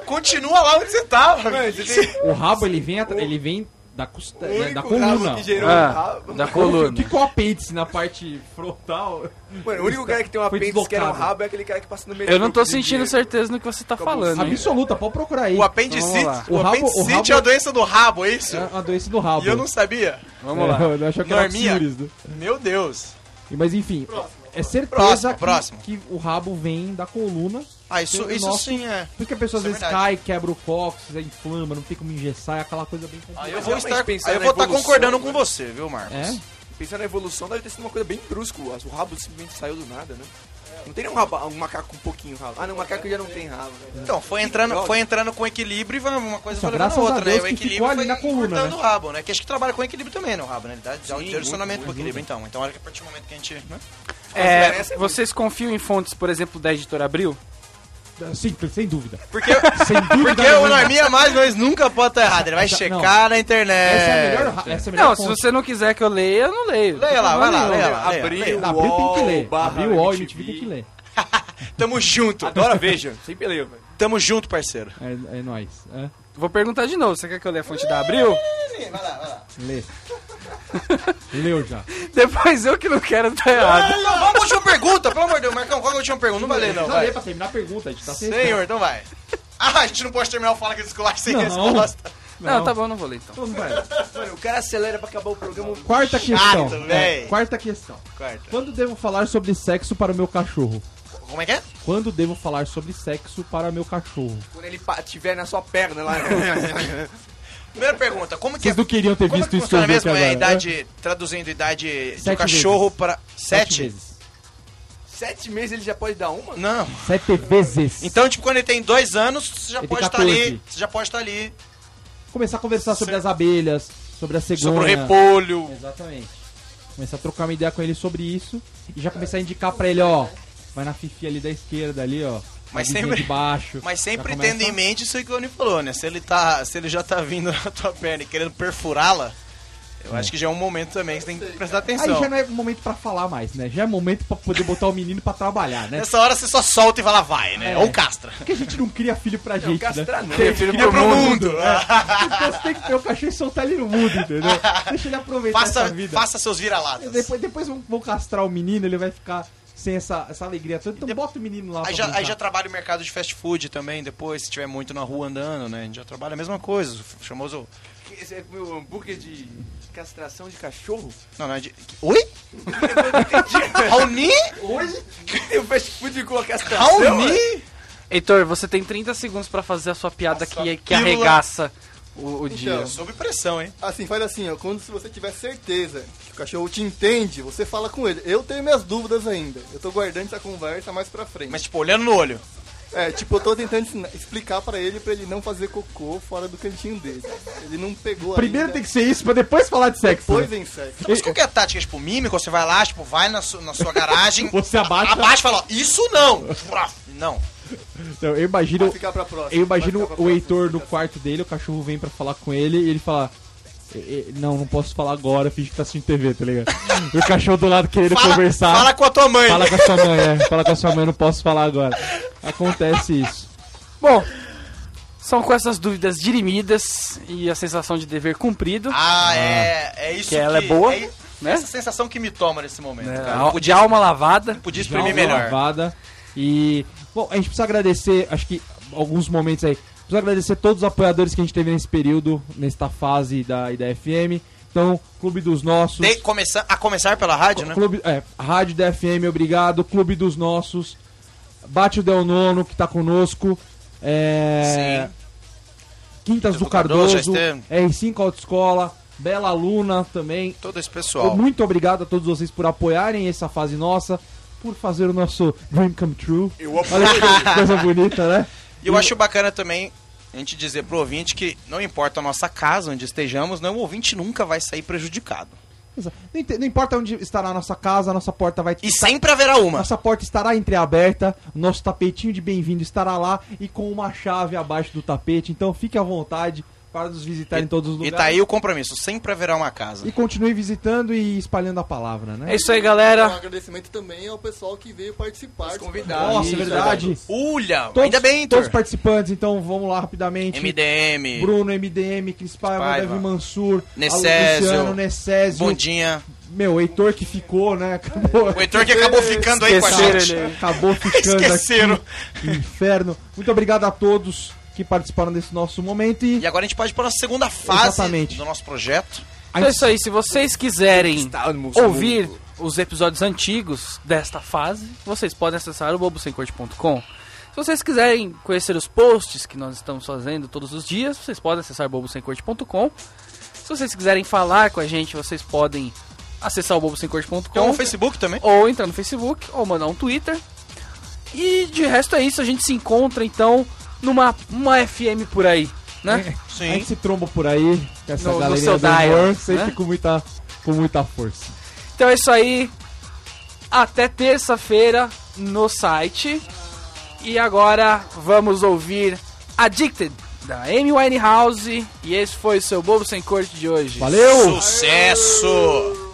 Continua lá onde você tava. Mano, você tem o rabo ele vem, atra- ele vem da, né, da único rabo coluna. que gerou Ah, um da O coluna. que que é o *laughs* apêndice na parte frontal? Mano, o único cara que tem um apêndice que era um rabo é aquele cara que passa no meio Eu não tô sentindo dinheiro. certeza no que você tá falando, hein? Absoluta, pode procurar aí. O apendicite, lá. o O rabo- apendicite o rabo- é a doença do rabo, é isso? É uma doença do rabo. E eu não sabia. Vamos lá. É, eu achei que era Norminha. Oxíris, né? Meu Deus. Mas enfim, é certeza Próximo, que, próximo. que o rabo vem da coluna. Ah, isso, isso nosso- sim é. Por isso que a pessoa às é vezes verdade. cai, quebra o cóccix, inflama, não tem como engessar, é aquela coisa bem complicada. Aí eu vou estar, pensando aí eu vou estar concordando né? com você, viu, Marcos? É? Pensando na evolução, deve ter sido uma coisa bem brusca. O rabo simplesmente saiu do nada, né? Não tem nenhum rabo, um macaco com um pouquinho rabo. Ah, não, o macaco já não tem rabo. né? Então, foi entrando, foi entrando com equilíbrio e vai- uma coisa Só foi levando a outra, né? Deus O que equilíbrio foi na coluna, cortando né? o rabo, né? Que acho que trabalha com equilíbrio também, né? O rabo, né? Ele dá, dá um Sim, direcionamento pro equilíbrio, então. Então, olha que a partir do momento que a gente... Né? É, diferença é vocês confiam em fontes, por exemplo, da editora Abril? Sim, sem dúvida. Porque, Sem dúvida. porque o. Norminha mais menos nunca pode estar errado. Ele vai Essa- checar na internet. Essa é a melhor, essa é a melhor Não, se você não quiser que eu leia, eu não leio. Leia lá, vai lá, Não, leia lá. leia. Na Abril tem que ler. UOL, barra Abril, UOL e MTV. Tem que ler. *laughs* Tamo junto. Agora veja, sempre leio, velho. Tamo junto, parceiro. É, é nóis. É. Vou perguntar de novo. Você quer que eu leia a fonte da Abril? Lê. *laughs* Leu já. Depois eu que não quero tá errado. Não, vamos pra última pergunta, pelo amor de Deus. Marcão, qual é a última pergunta? Não vai ler, não, vai. lê pra terminar a pergunta, a gente tá sem Senhor, então vai. *laughs* Ah, a gente não pode terminar o Fala que Descolar sem Não. resposta. Não, tá bom, não vou ler então. Então vai. Mano, o cara acelera pra acabar o programa. Quarta questão. Chato, É, véi. quarta questão. Quarta. Quando devo falar sobre sexo para o meu cachorro? Como é que é? Quando devo falar sobre sexo para meu cachorro? Quando ele tiver na sua perna lá. *laughs* Primeira pergunta, como que Vocês é... não queriam ter Como visto isso que eu aqui mesmo? É a idade, traduzindo, idade do Sete cachorro para... Sete Sete? vezes. Sete meses ele já pode dar uma? Não. Sete vezes. Então, tipo, quando ele tem dois anos, você já Ele pode estar ali. 14. Você já pode estar ali. Começar a conversar sobre Cê- as abelhas, sobre a cegonha. Sobre o repolho. Exatamente. Começar a trocar uma ideia com ele sobre isso e já começar a indicar pra ele, ó. Vai na fifi ali da esquerda, ali, ó. Mas sempre- de baixo. Mas sempre começa- tendo em mente isso aí que o Oni falou, né? Se ele, tá, se ele já tá vindo *laughs* na tua perna e querendo perfurá-la, eu acho que já é um momento também que você tem que prestar Aí atenção. já não é momento pra falar mais, né? Já é momento pra poder botar o menino pra trabalhar, né? Nessa hora você só solta e fala, vai, né? É. Ou castra. Porque a gente não cria filho pra gente, castrar né? não. Cria filho cria pro mundo. *laughs* Então você tem que ter o cachorro e soltar ele no mundo, entendeu? Deixa ele aproveitar Faça, essa vida. faça seus vira-latas. Depois, depois vão, vão castrar o menino, ele vai ficar sem essa, essa alegria toda. Então bota o menino lá Aí já, aí já trabalha o mercado de fast food também, depois, se tiver muito na rua andando, né? A gente já trabalha a mesma coisa, o famoso... Esse é meu hambúrguer de castração de cachorro? Não, não é de... Oi? *laughs* Raoni? Hoje? O fast food com a castração? Raoni? Heitor, você tem 30 segundos pra fazer a sua piada Nossa, que, que pílula. arregaça o, o dia. Então. Sob pressão, hein? Assim, faz assim, ó. Quando se você tiver certeza que o cachorro te entende, você fala com ele. Eu tenho minhas dúvidas ainda. Eu tô guardando essa conversa mais pra frente. Mas, tipo, olhando no olho. É, tipo, eu tô tentando explicar pra ele pra ele não fazer cocô fora do cantinho dele. Ele não pegou Primeiro ainda. tem que ser isso, pra depois falar de sexo. Depois né? em sexo. Mas qual que é a tática? Tipo, mímico, você vai lá, tipo, vai na, su- na sua garagem, *laughs* Você abaixa. abaixa e fala, ó, isso não! Não. *laughs* Então, eu imagino, Vai ficar pra próxima. eu imagino vai ficar pra o próxima Heitor no quarto dele, o cachorro vem pra falar com ele e ele fala: Não, não posso falar agora, finge que tá assistindo TV, tá ligado? E o cachorro do lado querendo Fala, conversar. fala com a tua mãe. Fala com a sua mãe, é. Fala com a sua mãe, não posso falar agora. Acontece isso. Bom, são com essas dúvidas dirimidas e a sensação de dever cumprido. Ah, é, é isso Que ela é boa, é né? Essa sensação que me toma nesse momento, Não de alma lavada. podia exprimir melhor. lavada. E, bom, a gente precisa agradecer, acho que alguns momentos aí. Precisa agradecer todos os apoiadores que a gente teve nesse período, nesta fase da, da FM. Então, Clube dos Nossos. De- começar, a começar pela rádio, né? Clube, é, Rádio da FM, obrigado. Clube dos Nossos. Bate o Del Nono, que tá conosco. É, Quintas do Educador, Cardoso. esteve. R5 Autoescola. Bela Aluna também. Todo esse pessoal. Muito obrigado a todos vocês por apoiarem essa fase nossa. Por fazer o nosso Dream Come True. Olha que coisa bonita, né? E eu acho bacana também a gente dizer pro ouvinte que não importa a nossa casa, onde estejamos, não, o ouvinte nunca vai sair prejudicado. Não importa onde estará a nossa casa, a nossa porta vai E sempre haverá uma. Nossa porta estará entreaberta, o nosso tapetinho de bem-vindo estará lá e com uma chave abaixo do tapete. Então fique à vontade para nos visitar em todos os E lugares. tá aí o compromisso, sempre haverá uma casa. E continue visitando e espalhando a palavra, né? É isso aí, Um galera. agradecimento também ao pessoal que veio participar. Os do convidados. Nossa, é Isso, verdade. Ulha, Todos, ainda bem, todos os participantes, então vamos lá rapidamente. MDM, Bruno, MDM, Cris Paiva. Davi Mansur, Necésio, Luciano, Necésio, Bundinha. meu, o Heitor que ficou, né? Acabou, O Heitor que acabou ficando aí com a gente. acabou ficando Esqueceram. aqui. Inferno. Muito obrigado a todos que participaram desse nosso momento e, E agora a gente pode ir para a segunda fase Exatamente. do nosso projeto. Então é isso aí. Se vocês quiserem ouvir os episódios antigos desta fase, vocês podem acessar o bobosemcorte.com. Se vocês quiserem conhecer os posts que nós estamos fazendo todos os dias, vocês podem acessar bobosemcorte.com. Se vocês quiserem falar com a gente, vocês podem acessar o bobosemcorte.com um Facebook também. ou entrar no Facebook ou mandar um Twitter. E de resto é isso, a gente se encontra então numa uma FM por aí, né? A Sim. gente se tromba por aí, com essa No- no galerinha seu do humor, sempre né? com, muita, com muita força. Então é isso aí. Até terça-feira no site. E agora vamos ouvir Addicted da Amy Winehouse. E esse foi o seu Bobo Sem Corte de hoje. Valeu! Sucesso!